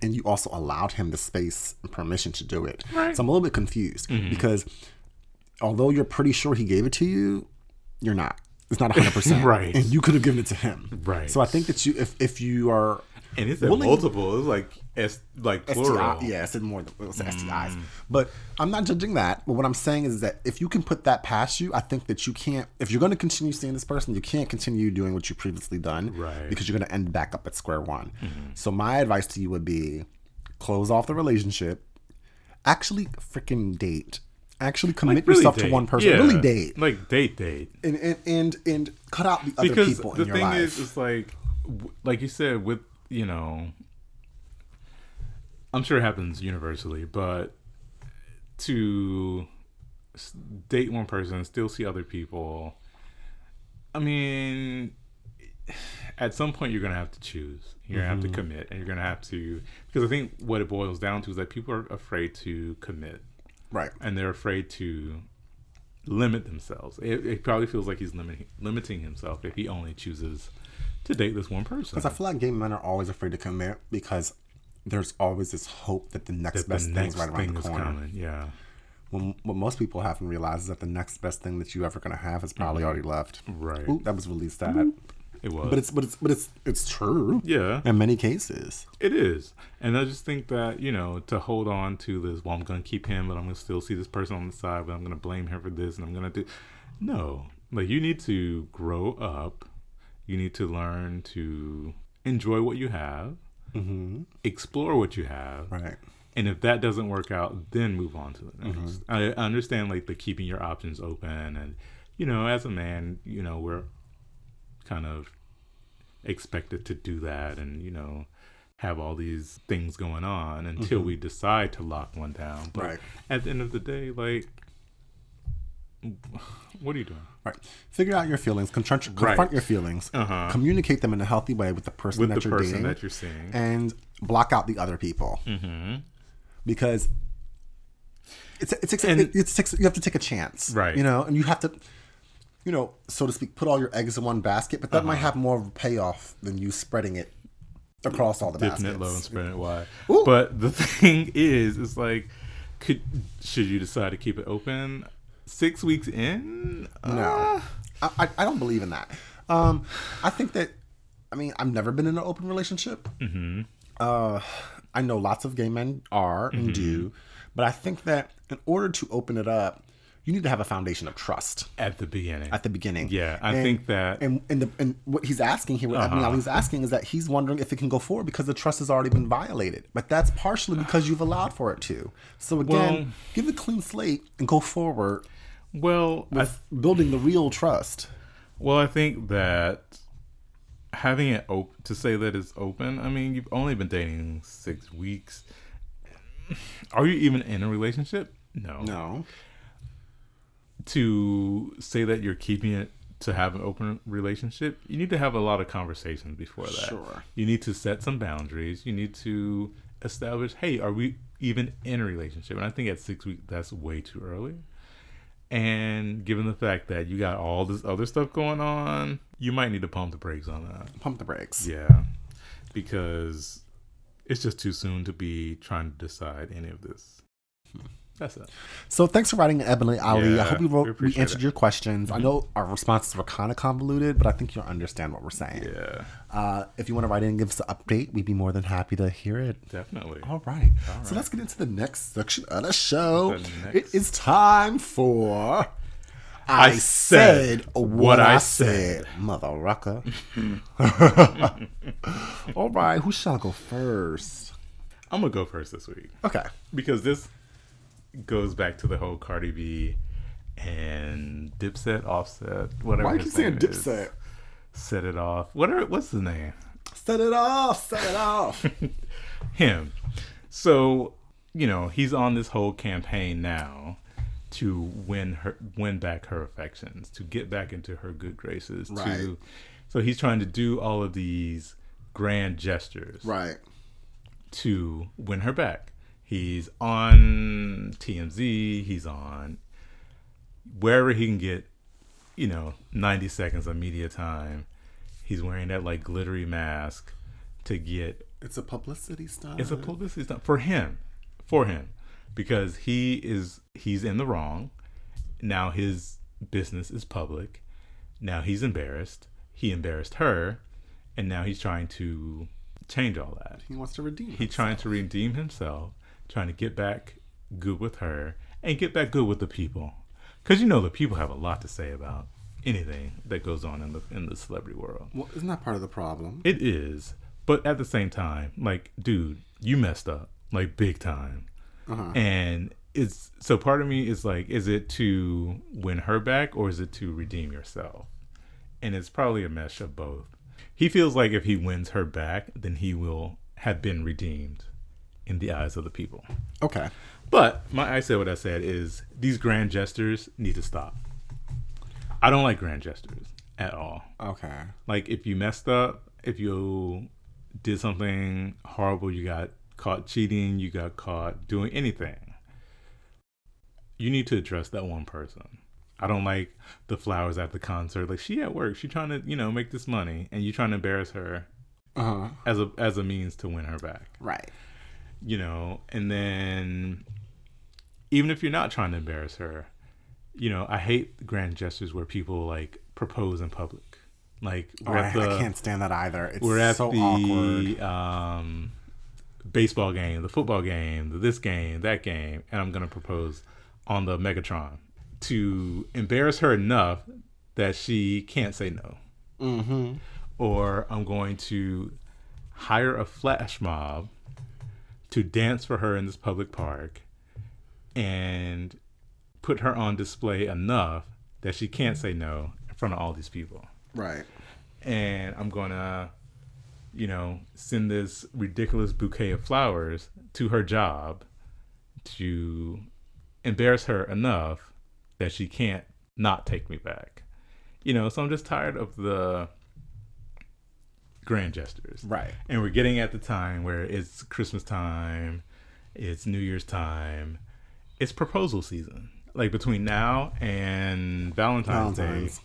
and you also allowed him the space and permission to do it. Right. Mm-hmm. So I'm a little bit confused because although you're pretty sure he gave it to you, you're not. It's not 100%. <laughs> Right. And you could have given it to him. Right. So I think that you if if you are and it's Willing- multiple it's like it's like plural STI, yeah, I said more than it was Mm. STIs. But I'm not judging that. But what I'm saying is that if you can put that past you, I think that you can't. If you're going to continue seeing this person, you can't continue doing what you've previously done, Right. Mm-hmm. Because you're going to end back up at square one. So my advice to you would be, close off the relationship. Actually, freaking date. Actually, commit Really yourself to one person. Yeah. Really date, like date date and and and, and cut out the other because people the in your life. The thing is it's like like you said with you know i'm sure it happens universally but to date one person still see other people i mean at some point you're gonna have to choose you're gonna have to mm-hmm. commit and you're gonna have to because i think what it boils down to is that people are afraid to commit right. and they're afraid to limit themselves. It, it probably feels like he's limiting limiting himself if he only chooses to date this one person. Because I feel like gay men are always afraid to commit because there's always this hope that the next That best the thing's next right around thing the is corner. coming. Yeah, When, what most people haven't realized is that the next best thing that you ever gonna have is probably mm-hmm. already left. right. Ooh, that was really sad. Mm-hmm. It was, But it's but it's but it's it's true yeah, in many cases. it is. And I just think that you know to hold on to this. Well, I'm gonna keep him, but I'm gonna still see this person on the side. But I'm gonna blame him for this, and I'm gonna do. No, like you need to grow up. You need to learn to enjoy what you have, Mm-hmm. explore what you have, Right. and if that doesn't work out then move on to the next I, I understand like the keeping your options open and you know as a man you know we're kind of expected to do that and you know have all these things going on until we decide to lock one down but Right. at the end of the day like what are you doing Right. Figure out your feelings. Confront, Right. your feelings. Uh-huh. Communicate them in a healthy way with the person with that the you're person dating, that you're seeing and block out the other people mm-hmm. because it's it takes And- it, it takes you have to take a chance, Right. You know, and you have to, you know, so to speak, put all your eggs in one basket. But that Uh-huh. might have more of a payoff than you spreading it across all the dipping baskets. it low and spreading it wide. Ooh. But the <laughs> thing is, it's like, could should you decide to keep it open six weeks in? No, Uh, I, I, I don't believe in that. Um, I think that, I mean, I've never been in an open relationship. Mm-hmm. Uh, I know lots of gay men are and do, but I think that in order to open it up, you need to have a foundation of trust at the beginning. at the beginning. Yeah, I And- think that- and and, the, and what he's asking here, what Uh-huh. Ali's asking is that he's wondering if it can go forward because the trust has already been violated. But that's partially because you've allowed for it to. So again, Well- give a clean slate and go forward well, with building the real trust. well, I think that having it open to say that it's open. I mean, you've only been dating six weeks. Are you even in a relationship? No. No. to say that you're keeping it to have an open relationship, you need to have a lot of conversations before that. Sure. You need to set some boundaries. You need to establish, hey, are we even in a relationship. And I think at six weeks, that's way too early. And given the fact that you got all this other stuff going on, you might need to pump the brakes on that. Pump the brakes. Yeah. Because it's just too soon to be trying to decide any of this. Hmm. That's it. So thanks for writing, Ebony Ali. Yeah, I hope we, we wrote, we appreciate answered it. your questions. I know our responses were kind of convoluted, but I think you'll understand what we're saying. Yeah, Uh, if you want to write in and give us an update, we'd be more than happy to hear it. definitely. All right. All So let's get into the next section of the show. The It is time for. I said what I said. Mother rucker. <laughs> All right. Who shall go first? I'm gonna go first this week Okay. because this goes back to the whole Cardi B and Dipset, Offset, whatever. Why keep saying. Dipset? Set it off. Whatever. What's his name? Set it off. Set it off. <laughs> him. So, you know, he's on this whole campaign now to win her win back her affections, to get back into her good graces. Right. To so he's trying to do all of these grand gestures right. to win her back. He's on TMZ, he's on wherever he can get, you know, 90 seconds of media time. He's wearing that like glittery mask to get It's a publicity stunt. it's a publicity stunt for him, for him, because he is he's in the wrong. Now his business is public. Now he's embarrassed. He embarrassed her, and now he's trying to change all that. He wants to redeem. He's trying to redeem himself, trying to get back good with her, and get back good with the people. Because you know the people have a lot to say about anything that goes on in the in the celebrity world. Well, isn't that part of the problem? It is, but at the same time, like, dude, you messed up, like, big time. Uh-huh. And it's so part of me is like, is it to win her back or is it to redeem yourself? And it's probably a mesh of both. He feels like if he wins her back, then he will have been redeemed in the eyes of the people. Okay. But my I said what I said is these grand gestures need to stop. I don't like grand gestures at all. Okay. Like if you messed up, if you did something horrible, you got caught cheating, you got caught doing anything. You need to address that one person. I don't like the flowers at the concert. Like she at work, she trying to, you know, make this money and you trying to embarrass her Uh huh. as a as a means to win her back. Right. You know, and then even if you're not trying to embarrass her, you know, I hate grand gestures where people like propose in public. Like Oh, I, the, I can't stand that either. It's we're at so the awkward. um, baseball game, the football game, the this game, that game, and I'm gonna propose on the Megatron to embarrass her enough that she can't say no, Mm-hmm. or I'm going to hire a flash mob to dance for her in this public park and put her on display enough that she can't say no in front of all these people Right. and I'm gonna, you know, send this ridiculous bouquet of flowers to her job to embarrass her enough that she can't not take me back. You know, so I'm just tired of the grand gestures. Right. And we're getting at the time where it's Christmas time, it's New Year's time, it's proposal season. Like between now and Valentine's, Valentine's. Day,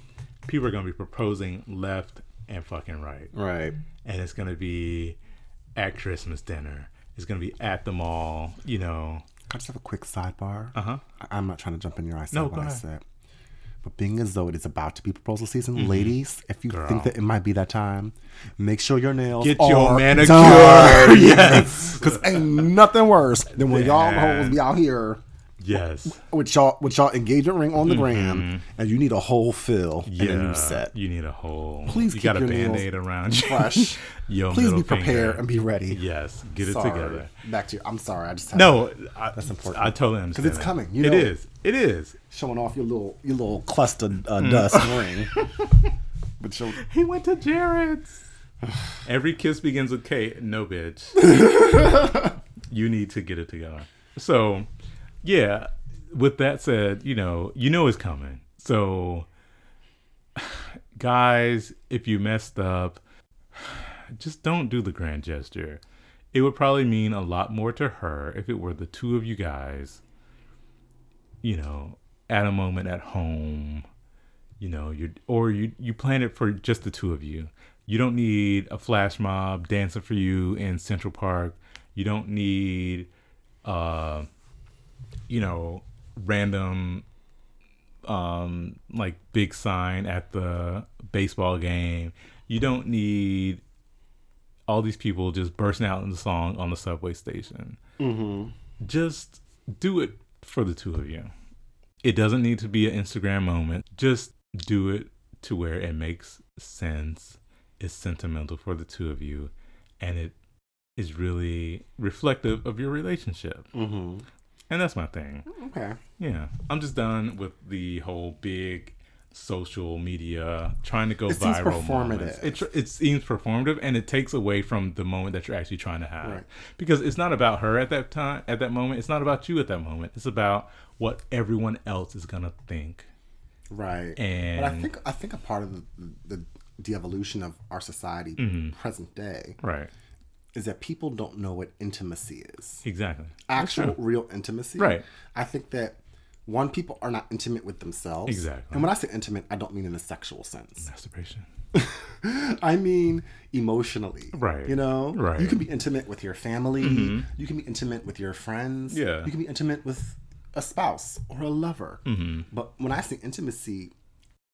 people are gonna be proposing left and fucking right. Right. And it's gonna be at Christmas dinner. It's gonna be at the mall, you know. I just have a quick sidebar. Uh huh. I'm not trying to jump in your said No, go I ahead. But being as though it is about to be proposal season, ladies, if you Mm-hmm. Girl. think that it might be that time, make sure your nails Get your manicure. <laughs> Yes. <laughs> Because ain't nothing worse than when y'all Man. hoes be out here Yes. with y'all with y'all engagement ring on the gram and you need a whole fill Mm-hmm. Yeah. and a new set. You need a whole. Please you keep got a band aid around you. fresh. <laughs> Your Please be prepared finger. and be ready. Yes. Get it Sorry. together. Back to you. I'm sorry. I just had No, I, That's important. I totally understand. Because it's coming, you It know. is. It is. showing off your little your little cluster uh, Mm. dust ring. <laughs> but <laughs> He went to Jared's. Every kiss begins with Kay. No, bitch. you need to get it together. So, yeah. With that said, you know, you know it's coming. So, <sighs> guys, if you messed up, <sighs> just don't do the grand gesture. it would probably mean a lot more to her if it were the two of you guys, you know, at a moment at home, you know, you're or you you plan it for just the two of you. You don't need a flash mob dancing for you in Central Park. You don't need, uh, you know, random, um, like big sign at the baseball game. You don't need all these people just bursting out in the song on the subway station. Mm-hmm. Just do it for the two of you. It doesn't need to be an Instagram moment. Just do it to where it makes sense, is sentimental for the two of you, and it is really reflective of your relationship. Mm-hmm. And that's my thing. Okay. Yeah. I'm just done with the whole big social media trying to go viral. It seems viral moments. performative. It, tr- it seems performative and it takes away from the moment that you're actually trying to have. Right. Because it's not about her at that time, at that moment. It's not about you at that moment. It's about what everyone else is going to think. Right. And but I think I think a part of the the, the evolution of our society Mm-hmm. present day right. Is that people don't know what intimacy is. Exactly. Actual real intimacy. Right. I think that one people are not intimate with themselves. Exactly. And when I say intimate, I don't mean in a sexual sense. masturbation. <laughs> I mean emotionally. Right. You know? Right. Mm-hmm. You can be intimate with your family. You can be intimate with your friends. Yeah. You can be intimate with a spouse or a lover. Mm-hmm. But when I say intimacy,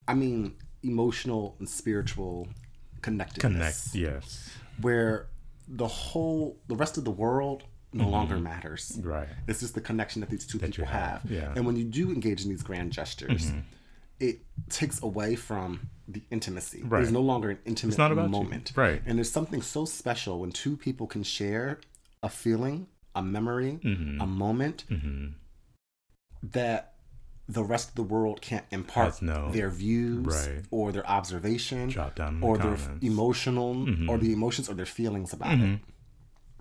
I mean emotional and spiritual connectedness. Connect. Yes. Where the whole, the rest of the world no longer matters. Right. It's just the connection that these two you people have, have. yeah. Mm-hmm. And when you do engage in these grand gestures, it takes away from the intimacy. Right. There's no longer an intimate not about you. moment. Right. And there's something so special when two people can share a feeling, a memory, Mm-hmm. a moment that the rest of the world can't impart no- their views Right. or their observation Drop down the or their comments. Mm-hmm. emotional or the emotions or their feelings about it.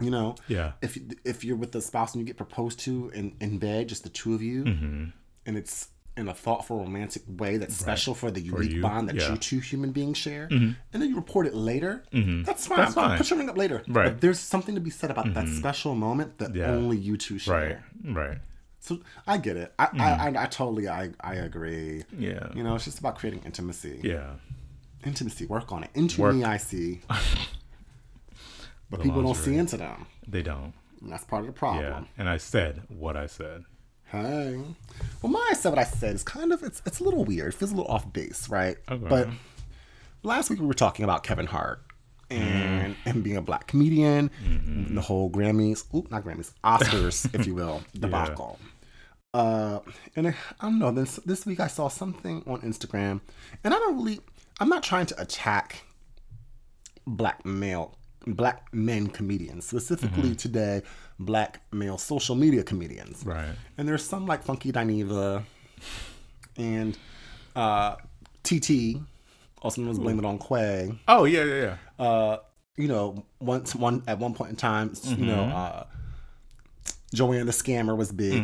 You know, Yeah. if if you're with a spouse and you get proposed to in, in bed, just the two of you, Mm-hmm. and it's in a thoughtful, romantic way that's special for the unique you, bond that yeah. Mm-hmm. you two human beings share, and then you report it later, that's fine. That's fine. Put your ring up later. Right. Mm-hmm. But there's something to be said about that special moment that Yeah. only you two share. Right. Right. So I get it. I, I, mm. I, I totally I, I agree. Yeah. You know, it's just about creating intimacy. Yeah. Intimacy. Work on it. Into Work. me, I see. <laughs> but people don't see into them. They don't. And that's part of the problem. Yeah. And I said what I said. Hey. Well, my I said what I said is kind of it's it's a little weird. It feels a little off base, right? Okay. But last week we were talking about Kevin Hart mm. and him being a black comedian, mm-hmm. the whole Grammys, oop, not Grammys, Oscars, if you will, <laughs> debacle. Uh, and I, I don't know. This this week I saw something on Instagram, and I don't really. I'm not trying to attack black male black men comedians specifically today black male social media comedians Right. and there's some like funky dineva and uh tt also known as blame it on Kway Oh yeah, yeah, yeah. uh you know once one at one point in time you know uh joanne the scammer was big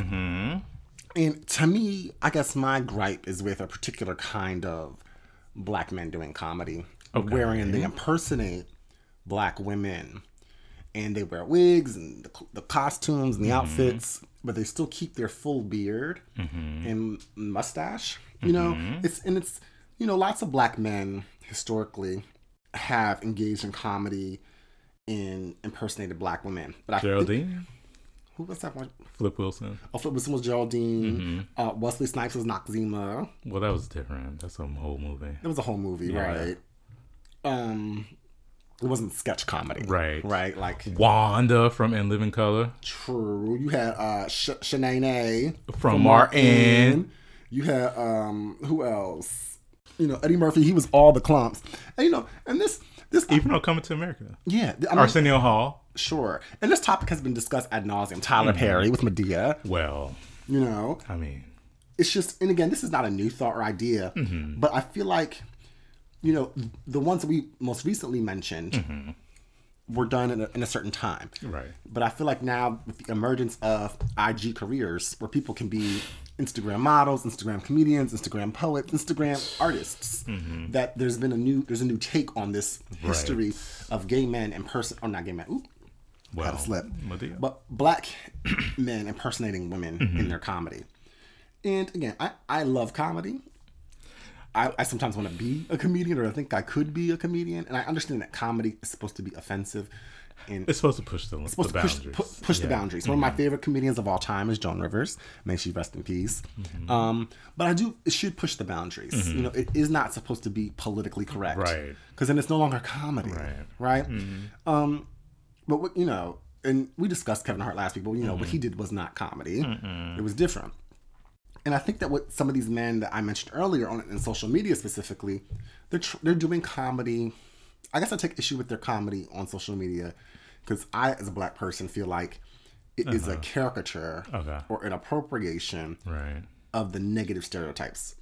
and to me i guess my gripe is with a particular kind of black men doing comedy Okay. wherein they impersonate black women and they wear wigs and the, the costumes and the mm-hmm. outfits but they still keep their full beard mm-hmm. and mustache you know? Mm-hmm. It's and it's you know lots of black men historically have engaged in comedy and impersonated black women but i think, Geraldine, who was that one Flip Wilson. Oh, Flip Wilson was Geraldine. Uh, Wesley Snipes was Noxeema. Well, that was different. That's a whole movie. It was a whole movie, Yeah. right? Um, it wasn't sketch comedy, Right. Right, like Wanda from In Living Color. true. You had uh, Sh- Shanae From Martin. You had um, who else? You know, Eddie Murphy. He was all the Klumps, and you know, and this this Even though Coming to America. yeah, I mean, Arsenio Hall. Sure. And this topic has been discussed ad nauseum. Tyler Mm-hmm. Perry with Madea. Well, You know, I mean, it's just and again this is not a new thought or idea mm-hmm. but i feel like you know the ones that we most recently mentioned mm-hmm. were done in a, in a certain time right. but i feel like now with the emergence of ig careers where people can be instagram models instagram comedians instagram poets instagram artists mm-hmm. that there's been a new there's a new take on this history of gay men and person or not gay men ooh, Well, a slip. But black <clears throat> men impersonating women Mm-hmm. in their comedy. And again, I, I love comedy. I, I sometimes want to be a comedian, or I think I could be a comedian. And I understand that comedy is supposed to be offensive. And It's supposed to push the, supposed the to push, boundaries. pu- push the Yeah. Mm-hmm. boundaries. One of my favorite comedians of all time is Joan Rivers. May she rest in peace. Mm-hmm. Um, but I do it should push the boundaries. You know, it is not supposed to be politically correct, Right. Because then it's no longer comedy, Right. right? Um, but what you know, and we discussed Kevin Hart last week, but you know what he did was not comedy. It was different. And I think that what some of these men that I mentioned earlier on in social media specifically, they're tr- they're doing comedy. I guess I take issue with their comedy on social media because I, as a black person, feel like it is a caricature Okay. or an appropriation Right. of the negative stereotypes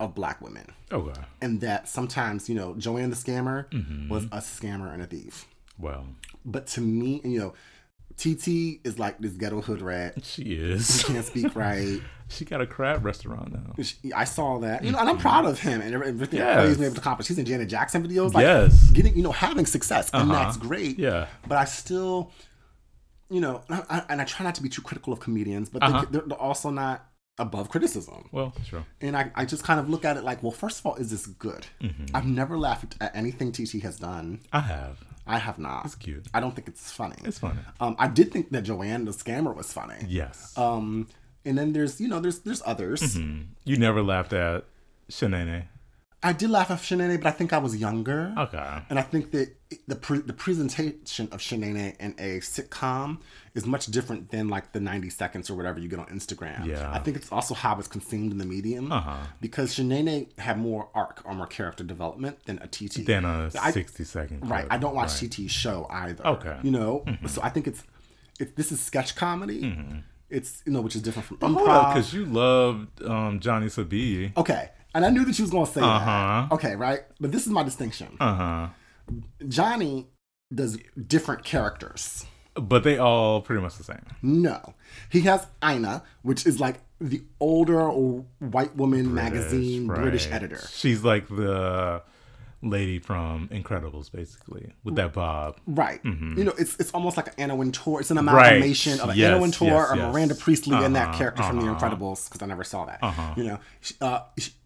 of black women, Okay. and that sometimes you know Joanne the scammer Mm-hmm. was a scammer and a thief. Well, But to me, you know, TT is like this ghetto hood rat. <laughs> she is. She can't speak <laughs> right. she got a crab restaurant now. She- I saw that, you know, and I'm proud of him and everything Yes. he's been able to accomplish. He's in Janet Jackson videos, like Yes. getting, you know, having success, and Uh-huh. that's great. Yeah. But I still, you know, and I, and I try not to be too critical of comedians, but Uh-huh. they, they're also not above criticism. Well, sure. And I, I just kind of look at it like, well, first of all, is this good? Mm-hmm. I've never laughed at anything TT has done. I have. I have not. It's cute. I don't think it's funny. It's funny. Um, I did think that Joanne the scammer was funny. Yes. Um, and then there's you know there's there's others. Mm. you never laughed at Shanae. I did laugh at Shanae, but I think I was younger. Okay. And I think that the pre- the presentation of Shanae in a sitcom is much different than like the 90 seconds or whatever you get on Instagram. Yeah. I think it's also how it's consumed in the medium. Uh-huh. Because Shanae had more arc or more character development than a TT. Then a I- 60 second. Right. I don't watch Right. TT's show either. Okay. Mm-hmm. You know, so I think it's it, this is sketch comedy. It's you know which is different from improv. because you loved um, Johnny Sabi. Okay, and I knew that you was gonna say Uh-huh. that. Okay, right. But this is my distinction. Uh huh. Johnny does different characters. But they all pretty much the same. No, he has Ina, which is like the older white woman magazine British editor. She's like the lady from Incredibles, basically, with that bob. Right. You know, it's it's almost like an Anna Wintour. It's an amalgamation of an Yes, Anna Wintour yes, or yes. Miranda Priestly and that Uh-huh, character from The uh-huh. Incredibles because I never saw that. You know, uh,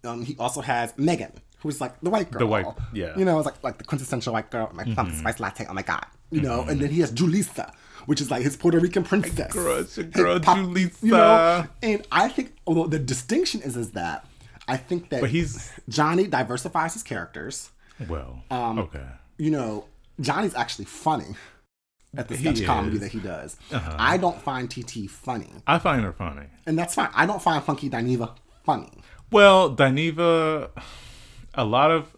um, he also has Megan, who's like the white girl. The white- yeah. Mm-hmm. You know, it's like like the quintessential white girl, my pumpkin spice latte. Oh my god. You know, and then he has Julissa, which is like his Puerto Rican princess. girl, it's your Hey, girl, pop- Julissa. You know, and I think although the distinction is is that I think that But he's Johnny diversifies his characters well. Um, okay. you know, Johnny's actually funny at the sketch comedy. Uh-huh. that he does. I don't find TT funny, I find her funny. and that's fine. I don't find Funky Dineva funny. Well, Dineva, a lot of,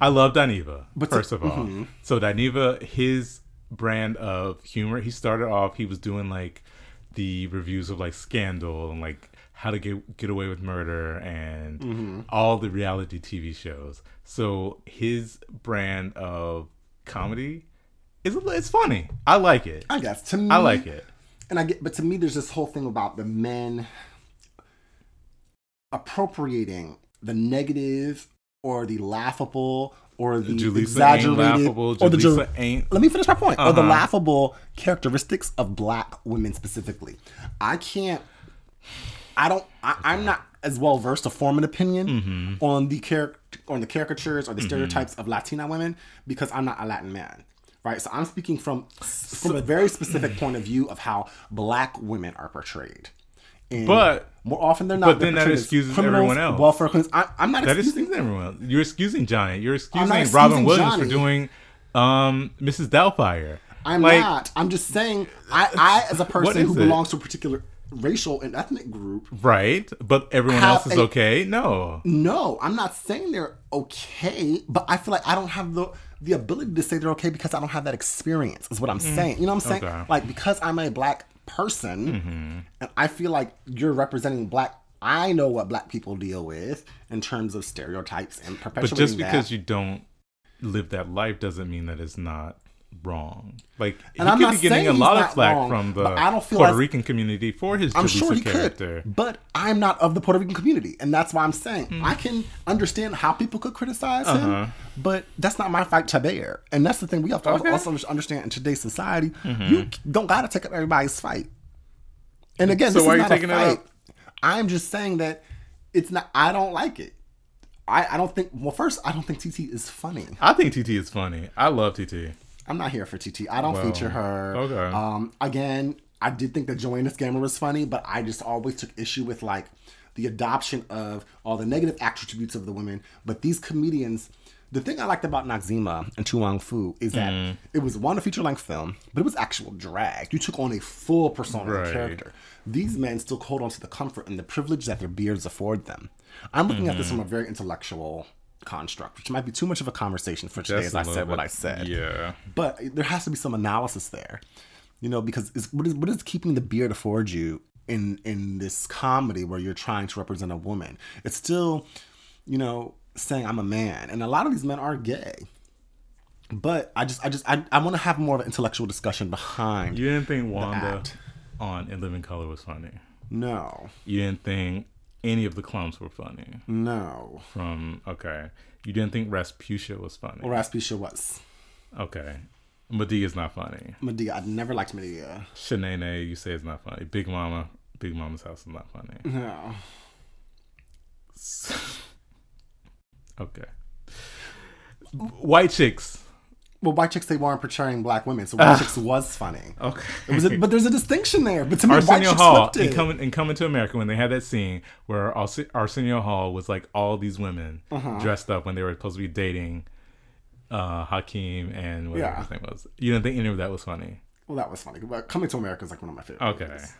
I love Dineva. But first of all, mm-hmm. so Dineva, his brand of humor, he started off. He was doing like the reviews of like Scandal and like How to Get Get Away with Murder and Mm-hmm. all the reality TV shows. So his brand of comedy is it's funny. I like it. I guess to me, I like it. and I get, but to me, there's this whole thing about the men appropriating the negative or the laughable or the Julissa exaggerated laughable. or the Julissa ain't- Let me finish my point. Or the Uh-huh. laughable characteristics of black women specifically. I can't. I don't. I, I'm not as well versed to form an opinion Mm-hmm. on the character on the caricatures or the stereotypes of Latina women because I'm not a Latin man. Right, so I'm speaking from from a very specific point of view of how black women are portrayed. And But more often than not, but then that excuses everyone else. Welfare queens. I, I'm not That is excusing. excusing everyone. You're excusing Johnny. You're excusing, not Robin excusing Williams Johnny. for doing um, Mrs. Doubtfire. I'm like, not. I'm just saying. I, I as a <laughs> person is who it? belongs to a particular racial and ethnic group, Right, but everyone else is a- okay. No, no, I'm not saying they're okay, but I feel like I don't have the the ability to say they're okay because I don't have that experience. Is what I'm saying. You know what I'm saying? Mm. Okay. Like because I'm a black person, mm-hmm. and I feel like you're representing black. I know what black people deal with in terms of stereotypes and perpetuating but just that. because you don't live that life doesn't mean that it's not wrong. Like And he I'm could be getting a lot of flack wrong, from the I don't feel Puerto as- Rican community for his I'm Jaleesa sure he character. could, but I'm not of the Puerto Rican community, and that's why I'm saying Hmm. I can understand how people could criticize him, Uh-huh. but that's not my fight to bear. And that's the thing we have to Okay. also understand in today's society. You don't got to take up everybody's fight. And again, So why are you taking it up? I'm just saying that it's not. I don't like it. I, I don't think. Well, first, I don't think TT is funny. I think TT is funny. I love TT. I'm not here for TT. I don't Well, feature her. okay. Um, again, I did think that Joanne the Scammer was funny, but I just always took issue with like the adoption of all the negative attributes of the women. But these comedians, the thing I liked about Noxeema and Wong Foo is that Mm. it was one a feature length film, but it was actual drag. You took on a full persona Right. character. These men still hold on to the comfort and the privilege that their beards afford them. I'm looking at this Mm-hmm. from a very intellectual construct, which might be too much of a conversation for today, That's as I said what I said. Yeah. but there has to be some analysis there you know because it's, what is what is keeping the beard afford you in in this comedy where you're trying to represent a woman? It's still you know saying i'm a man and a lot of these men are gay. But i just i just i, I want to have more of an intellectual discussion behind You didn't think Wanda on In Living Color was funny. no. You didn't think any of the Klumps were funny. no From okay, you didn't think Rasputia was funny. or Rasputia was Okay, Madea's not funny. madea i never liked madea Shanae, you say it's not funny. Big Mama, Big Mama's house is not funny. no <laughs> Okay. White chicks. Well white chicks they weren't portraying black women so white chicks was funny Okay. it was a, but there's a distinction there but to me white Arsenio chicks Hall flipped it. coming in coming to America when they had that scene where Ars- Arsenio Hall was like all these women Uh-huh. dressed up when they were supposed to be dating uh Hakeem and whatever Yeah. his name was. You didn't think any of that was funny? Well, that was funny. But Coming to America is like one of my favorite. Okay. movies.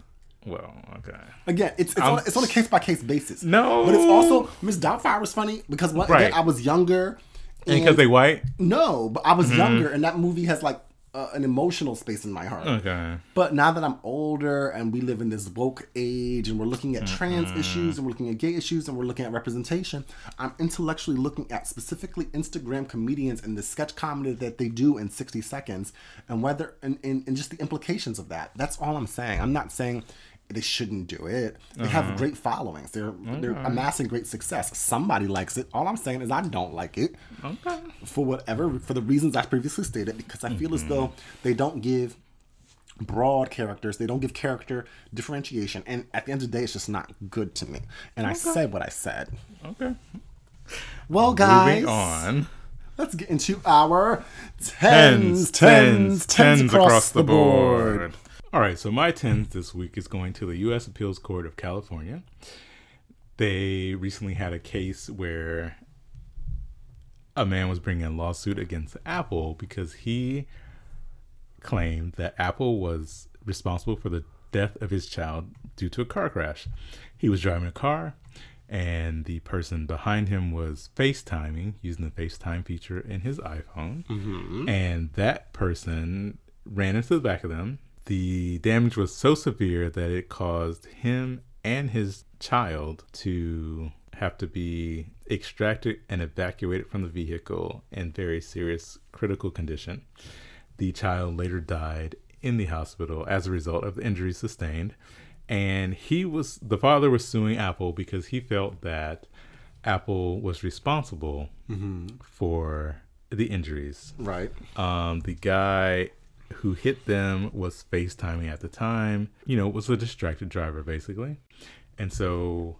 Well, okay. Again, it's it's on, it's on a case by case basis. No. but it's also Miss Doubtfire was funny because one, Right. again, I was younger. And because they white? no, but I was Mm-hmm. younger, and that movie has like uh, an emotional space in my heart. Okay. But now that I'm older and we live in this woke age and we're looking at trans Mm-hmm. issues and we're looking at gay issues and we're looking at representation, I'm intellectually looking at specifically Instagram comedians and the sketch comedy that they do in 60 seconds and whether and, and, and just the implications of that. That's all I'm saying. I'm not saying they shouldn't do it. They Uh-huh. have great followings. They're they're amassing great success. Somebody likes it. All I'm saying is I don't like it Okay. for whatever for the reasons I previously stated because I feel as Mm-hmm. though they don't give broad characters they don't give character differentiation and at the end of the day it's just not good to me and I said what I said Okay. well guys Moving on. let's get into our tens tens tens, across, the board. All right, so my tens this week is going to the U.S. Appeals Court of California. They recently had a case where a man was bringing a lawsuit against Apple because he claimed that Apple was responsible for the death of his child due to a car crash. He was driving a car, and the person behind him was FaceTiming using the FaceTime feature in his iPhone. Mm-hmm. And that person ran into the back of them. The damage was so severe that it caused him and his child to have to be extracted and evacuated from the vehicle in very serious critical condition. The child later died in the hospital as a result of the injuries sustained. And he was, the father was suing Apple because he felt that Apple was responsible for the injuries. right Um, the guy who hit them was FaceTiming at the time, you know, was a distracted driver basically. And so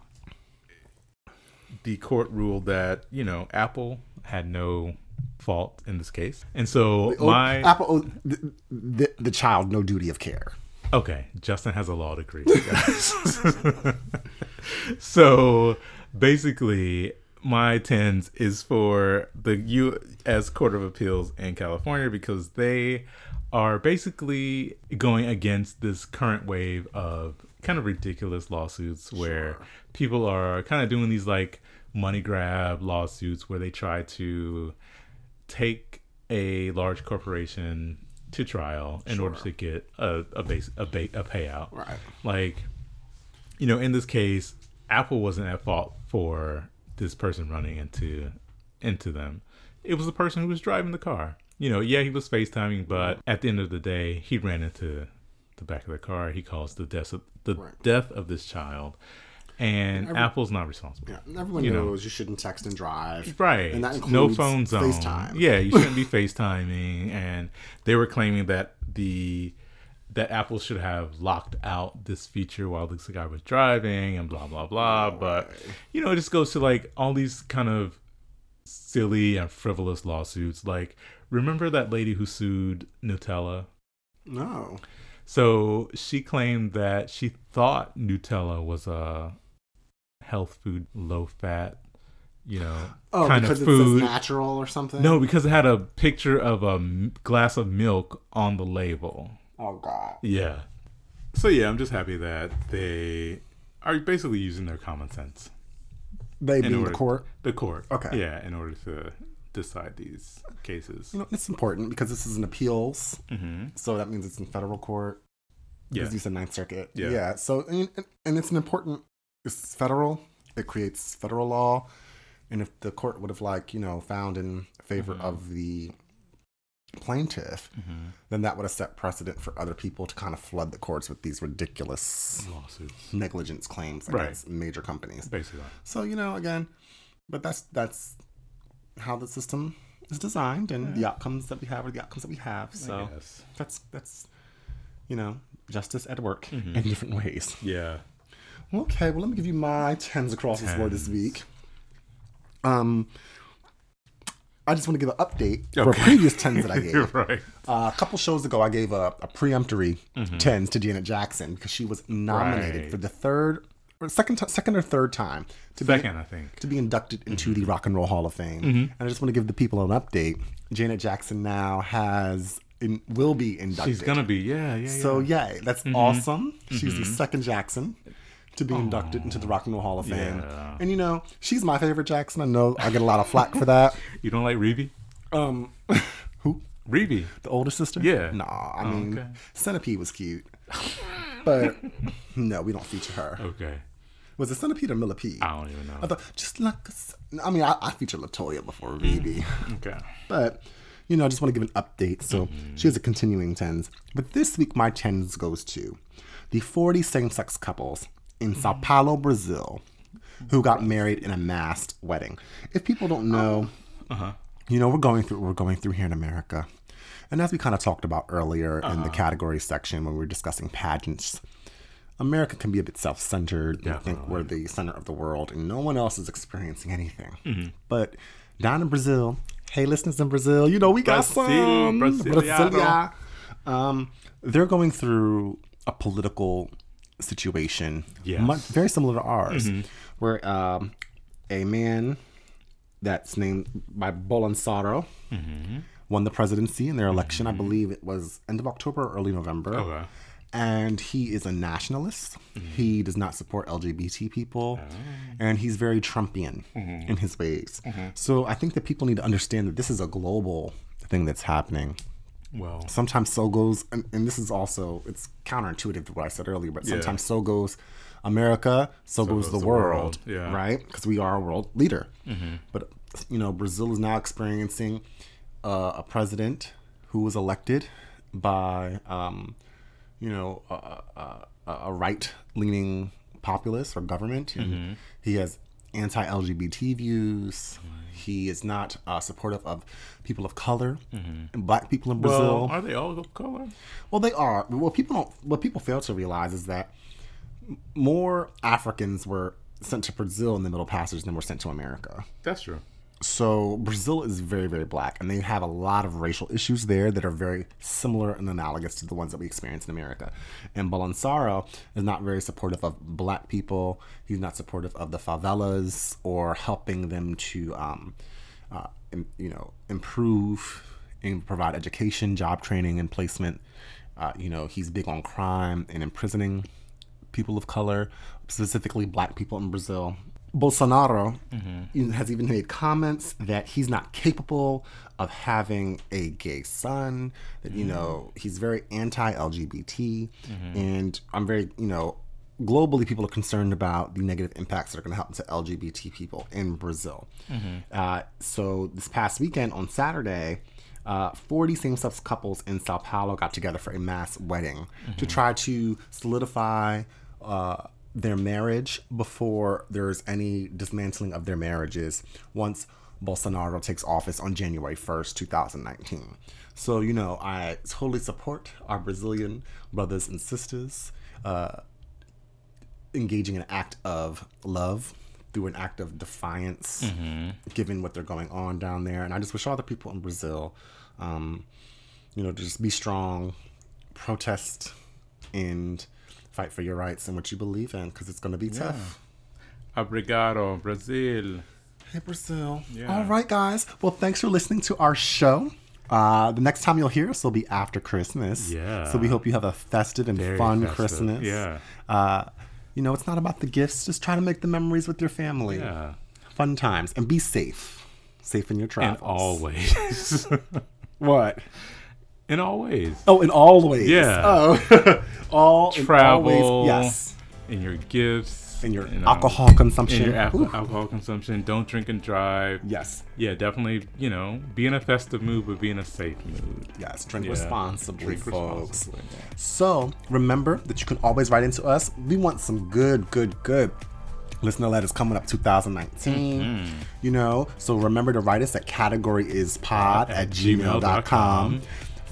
the court ruled that, you know, Apple had no fault in this case. And so Oh, my Apple owed the, the, the child no duty of care Okay, Justin has a law degree. guys. <laughs> so basically, my tens is for the U.S. Court of Appeals in California because they are basically going against this current wave of kind of ridiculous lawsuits where people are kind of doing these like money grab lawsuits where they try to take a large corporation to trial in order to get a a base a, ba- a payout. Right. Like, you know, in this case, Apple wasn't at fault for this person running into into them. It was the person who was driving the car. You know, yeah, he was FaceTiming, but at the end of the day, he ran into the back of the car. He caused the death of the Right. death of this child, and Every- Apple's not responsible. Yeah, everyone You know. knows you shouldn't text and drive. Right. And that no includes phone zone. FaceTime. Yeah, you shouldn't be <laughs> FaceTiming. And they were claiming that the that Apple should have locked out this feature while this guy was driving and blah blah blah. But you know, it just goes to like all these kind of silly and frivolous lawsuits. Like, remember that lady who sued Nutella? No. So she claimed that she thought Nutella was a health food, low fat, you know, <gasps> Oh, kind because of it food. says natural or something? No, because it had a picture of a glass of milk on the label. Oh, God. Yeah. So yeah, I'm just happy that they are basically using their common sense. They being the court. The court. Okay. Yeah, in order to decide these cases. You know, it's important because this is an appeals. hmm So that means it's in federal court. Yeah. Because you said Ninth Circuit. Yeah. So, and, and it's an important, it's federal. It creates federal law. And if the court would have, like, you know, found in favor Mhm. of the plaintiff, hmm then that would have set precedent for other people to kind of flood the courts with these ridiculous Lawsuits. negligence claims Right. against major companies. Basically. So you know, again, but that's that's how the system is designed, and the outcomes that we have are the outcomes that we have. So that's that's you know justice at work Mhm. in different ways. Yeah. Okay, well let me give you my tens across this board this week. Um, I just want to give an update for previous tens that I <laughs> gave. Right. Uh, a couple shows ago, I gave a, a preemptory tens to Janet Jackson because she was nominated Mm-hmm. Right. for the third or second ti- second or third time to be Second, I think. to be inducted into Mm-hmm. the Rock and Roll Hall of Fame. And I just want to give the people an update. Janet Jackson now has in, will be inducted. She's gonna be. Yeah. Yeah. So yeah. yay, that's awesome. She's the second Jackson to be inducted into the Rock and Roll Hall of Fame. Yeah. And you know, she's my favorite Jackson. I know I get a lot of flack for that. <laughs> You don't like Rebbie? Um, <laughs> who? Rebbie. The older sister? Yeah. Nah, I Oh, mean, okay. Centipede was cute. <laughs> but no, we don't feature her. Okay. Was it Centipede or Millipede? I don't even know. I thought just like I mean, I, I featured Latoya before Rebbie, <laughs> Okay. but you know, I just want to give an update. So she has a continuing tens, but this week my tens goes to the 40 same-sex couples in Sao Paulo, Brazil, who got married in a masked wedding. If people don't know, Uh-huh. you know, we're going through we're going through here in America. And as we kind of talked about earlier in Uh-huh. the category section when we were discussing pageants, America can be a bit self-centered and think we're the center of the world and no one else is experiencing anything. Mm-hmm. But down in Brazil, hey listeners in Brazil, you know we got some. Brasilia. Um, they're going through a political situation, Yes. Mm-hmm. much, very similar to ours, where um, a man that's named by Bolsonaro Mm-hmm. won the presidency in their election. I believe it was end of October or early November. Okay. And he is a nationalist. Mm-hmm. He does not support LGBT people. Oh. And he's very Trumpian Mm-hmm. in his ways. So I think that people need to understand that this is a global thing that's happening. Well. Sometimes so goes, and, and this is also, it's counterintuitive to what I said earlier, but Yeah. sometimes so goes America, so, goes, the, world, Yeah. Mm-hmm. right? Because we are a world leader. But, you know, Brazil is now experiencing uh, a president who was elected by, um, you know, a, a, a- right leaning populace or government. Mm-hmm. he has anti LGBT views. He is not uh, supportive of people of color and black people in Brazil. Mm-hmm. Well, are they all of color? Well, they are. What people don't, what people fail to realize is that more Africans were sent to Brazil in the Middle Passage than were sent to America. That's true. So Brazil is very, very black, and they have a lot of racial issues there that are very similar and analogous to the ones that we experience in America. And Bolsonaro is not very supportive of black people. He's not supportive of the favelas or helping them to, um, uh, you know, improve and provide education, job training, and placement. Uh, you know, he's big on crime and imprisoning people of color, specifically black people in Brazil. Bolsonaro has even made comments that he's not capable of having a gay son, that, you know, he's very anti LGBT. And I'm very, you know, globally, people are concerned about the negative impacts that are going to happen to LGBT people in Brazil. Uh, so this past weekend on Saturday, uh, 40 same sex couples in Sao Paulo got together for a mass wedding to try to solidify uh, their marriage before there's any dismantling of their marriages once Bolsonaro takes office on January 1st, 2019. So, you know, I totally support our Brazilian brothers and sisters uh, engaging in an act of love through an act of defiance, given what they're going on down there. And I just wish all the people in Brazil, um, you know, just be strong, protest, and fight for your rights and what you believe in, because it's going to be tough. Obrigado, Brazil. Hey, Brazil. Yeah. All right, guys. Well, thanks for listening to our show. Uh, the next time you'll hear us will be after Christmas. Yeah. So we hope you have a festive and Very fun festive. Christmas. Yeah. Uh, you know, it's not about the gifts. Just try to make the memories with your family. Yeah. Fun times. And be safe. Safe in your travels. all ways. <laughs> What? In all ways. Oh, in all ways. Yeah. Oh. <laughs> all in all Travel. ways. Yes. In your gifts. In your you know, alcohol In consumption. your al- alcohol consumption. Don't drink and drive. Yes. Yeah, definitely, you know, be in a festive mood, but be in a safe mood. Yes. Drink Yeah. responsibly, Drink folks. responsibly. So remember that you can always write into us. We want some good, good, good listener letters coming up 2019. Mm-hmm. You know, so remember to write us at category is pod at gmail.com.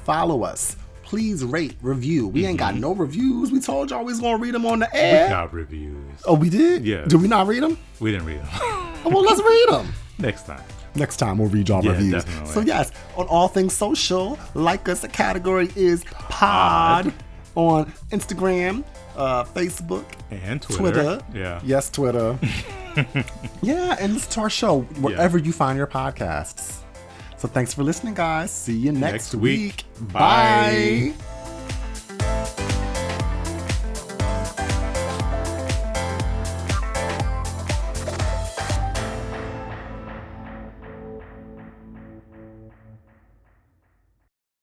Follow us. Please rate, review. We ain't got no reviews. We told y'all we was gonna read them on the Mm-hmm. We got reviews. Oh, we did? Yeah. Did we not read them? We didn't read them. Oh, <laughs> well, let's read them. <laughs> Next time. Next time we'll read y'all Yeah, reviews. definitely. So yes, on all things social, like us. The category is pod on Instagram, uh, Facebook, And Twitter. Twitter. Yeah. Yes, Twitter. <laughs> yeah, and listen to our show wherever you find your podcasts. So thanks for listening, guys. See you next, next week. week. Bye. Bye.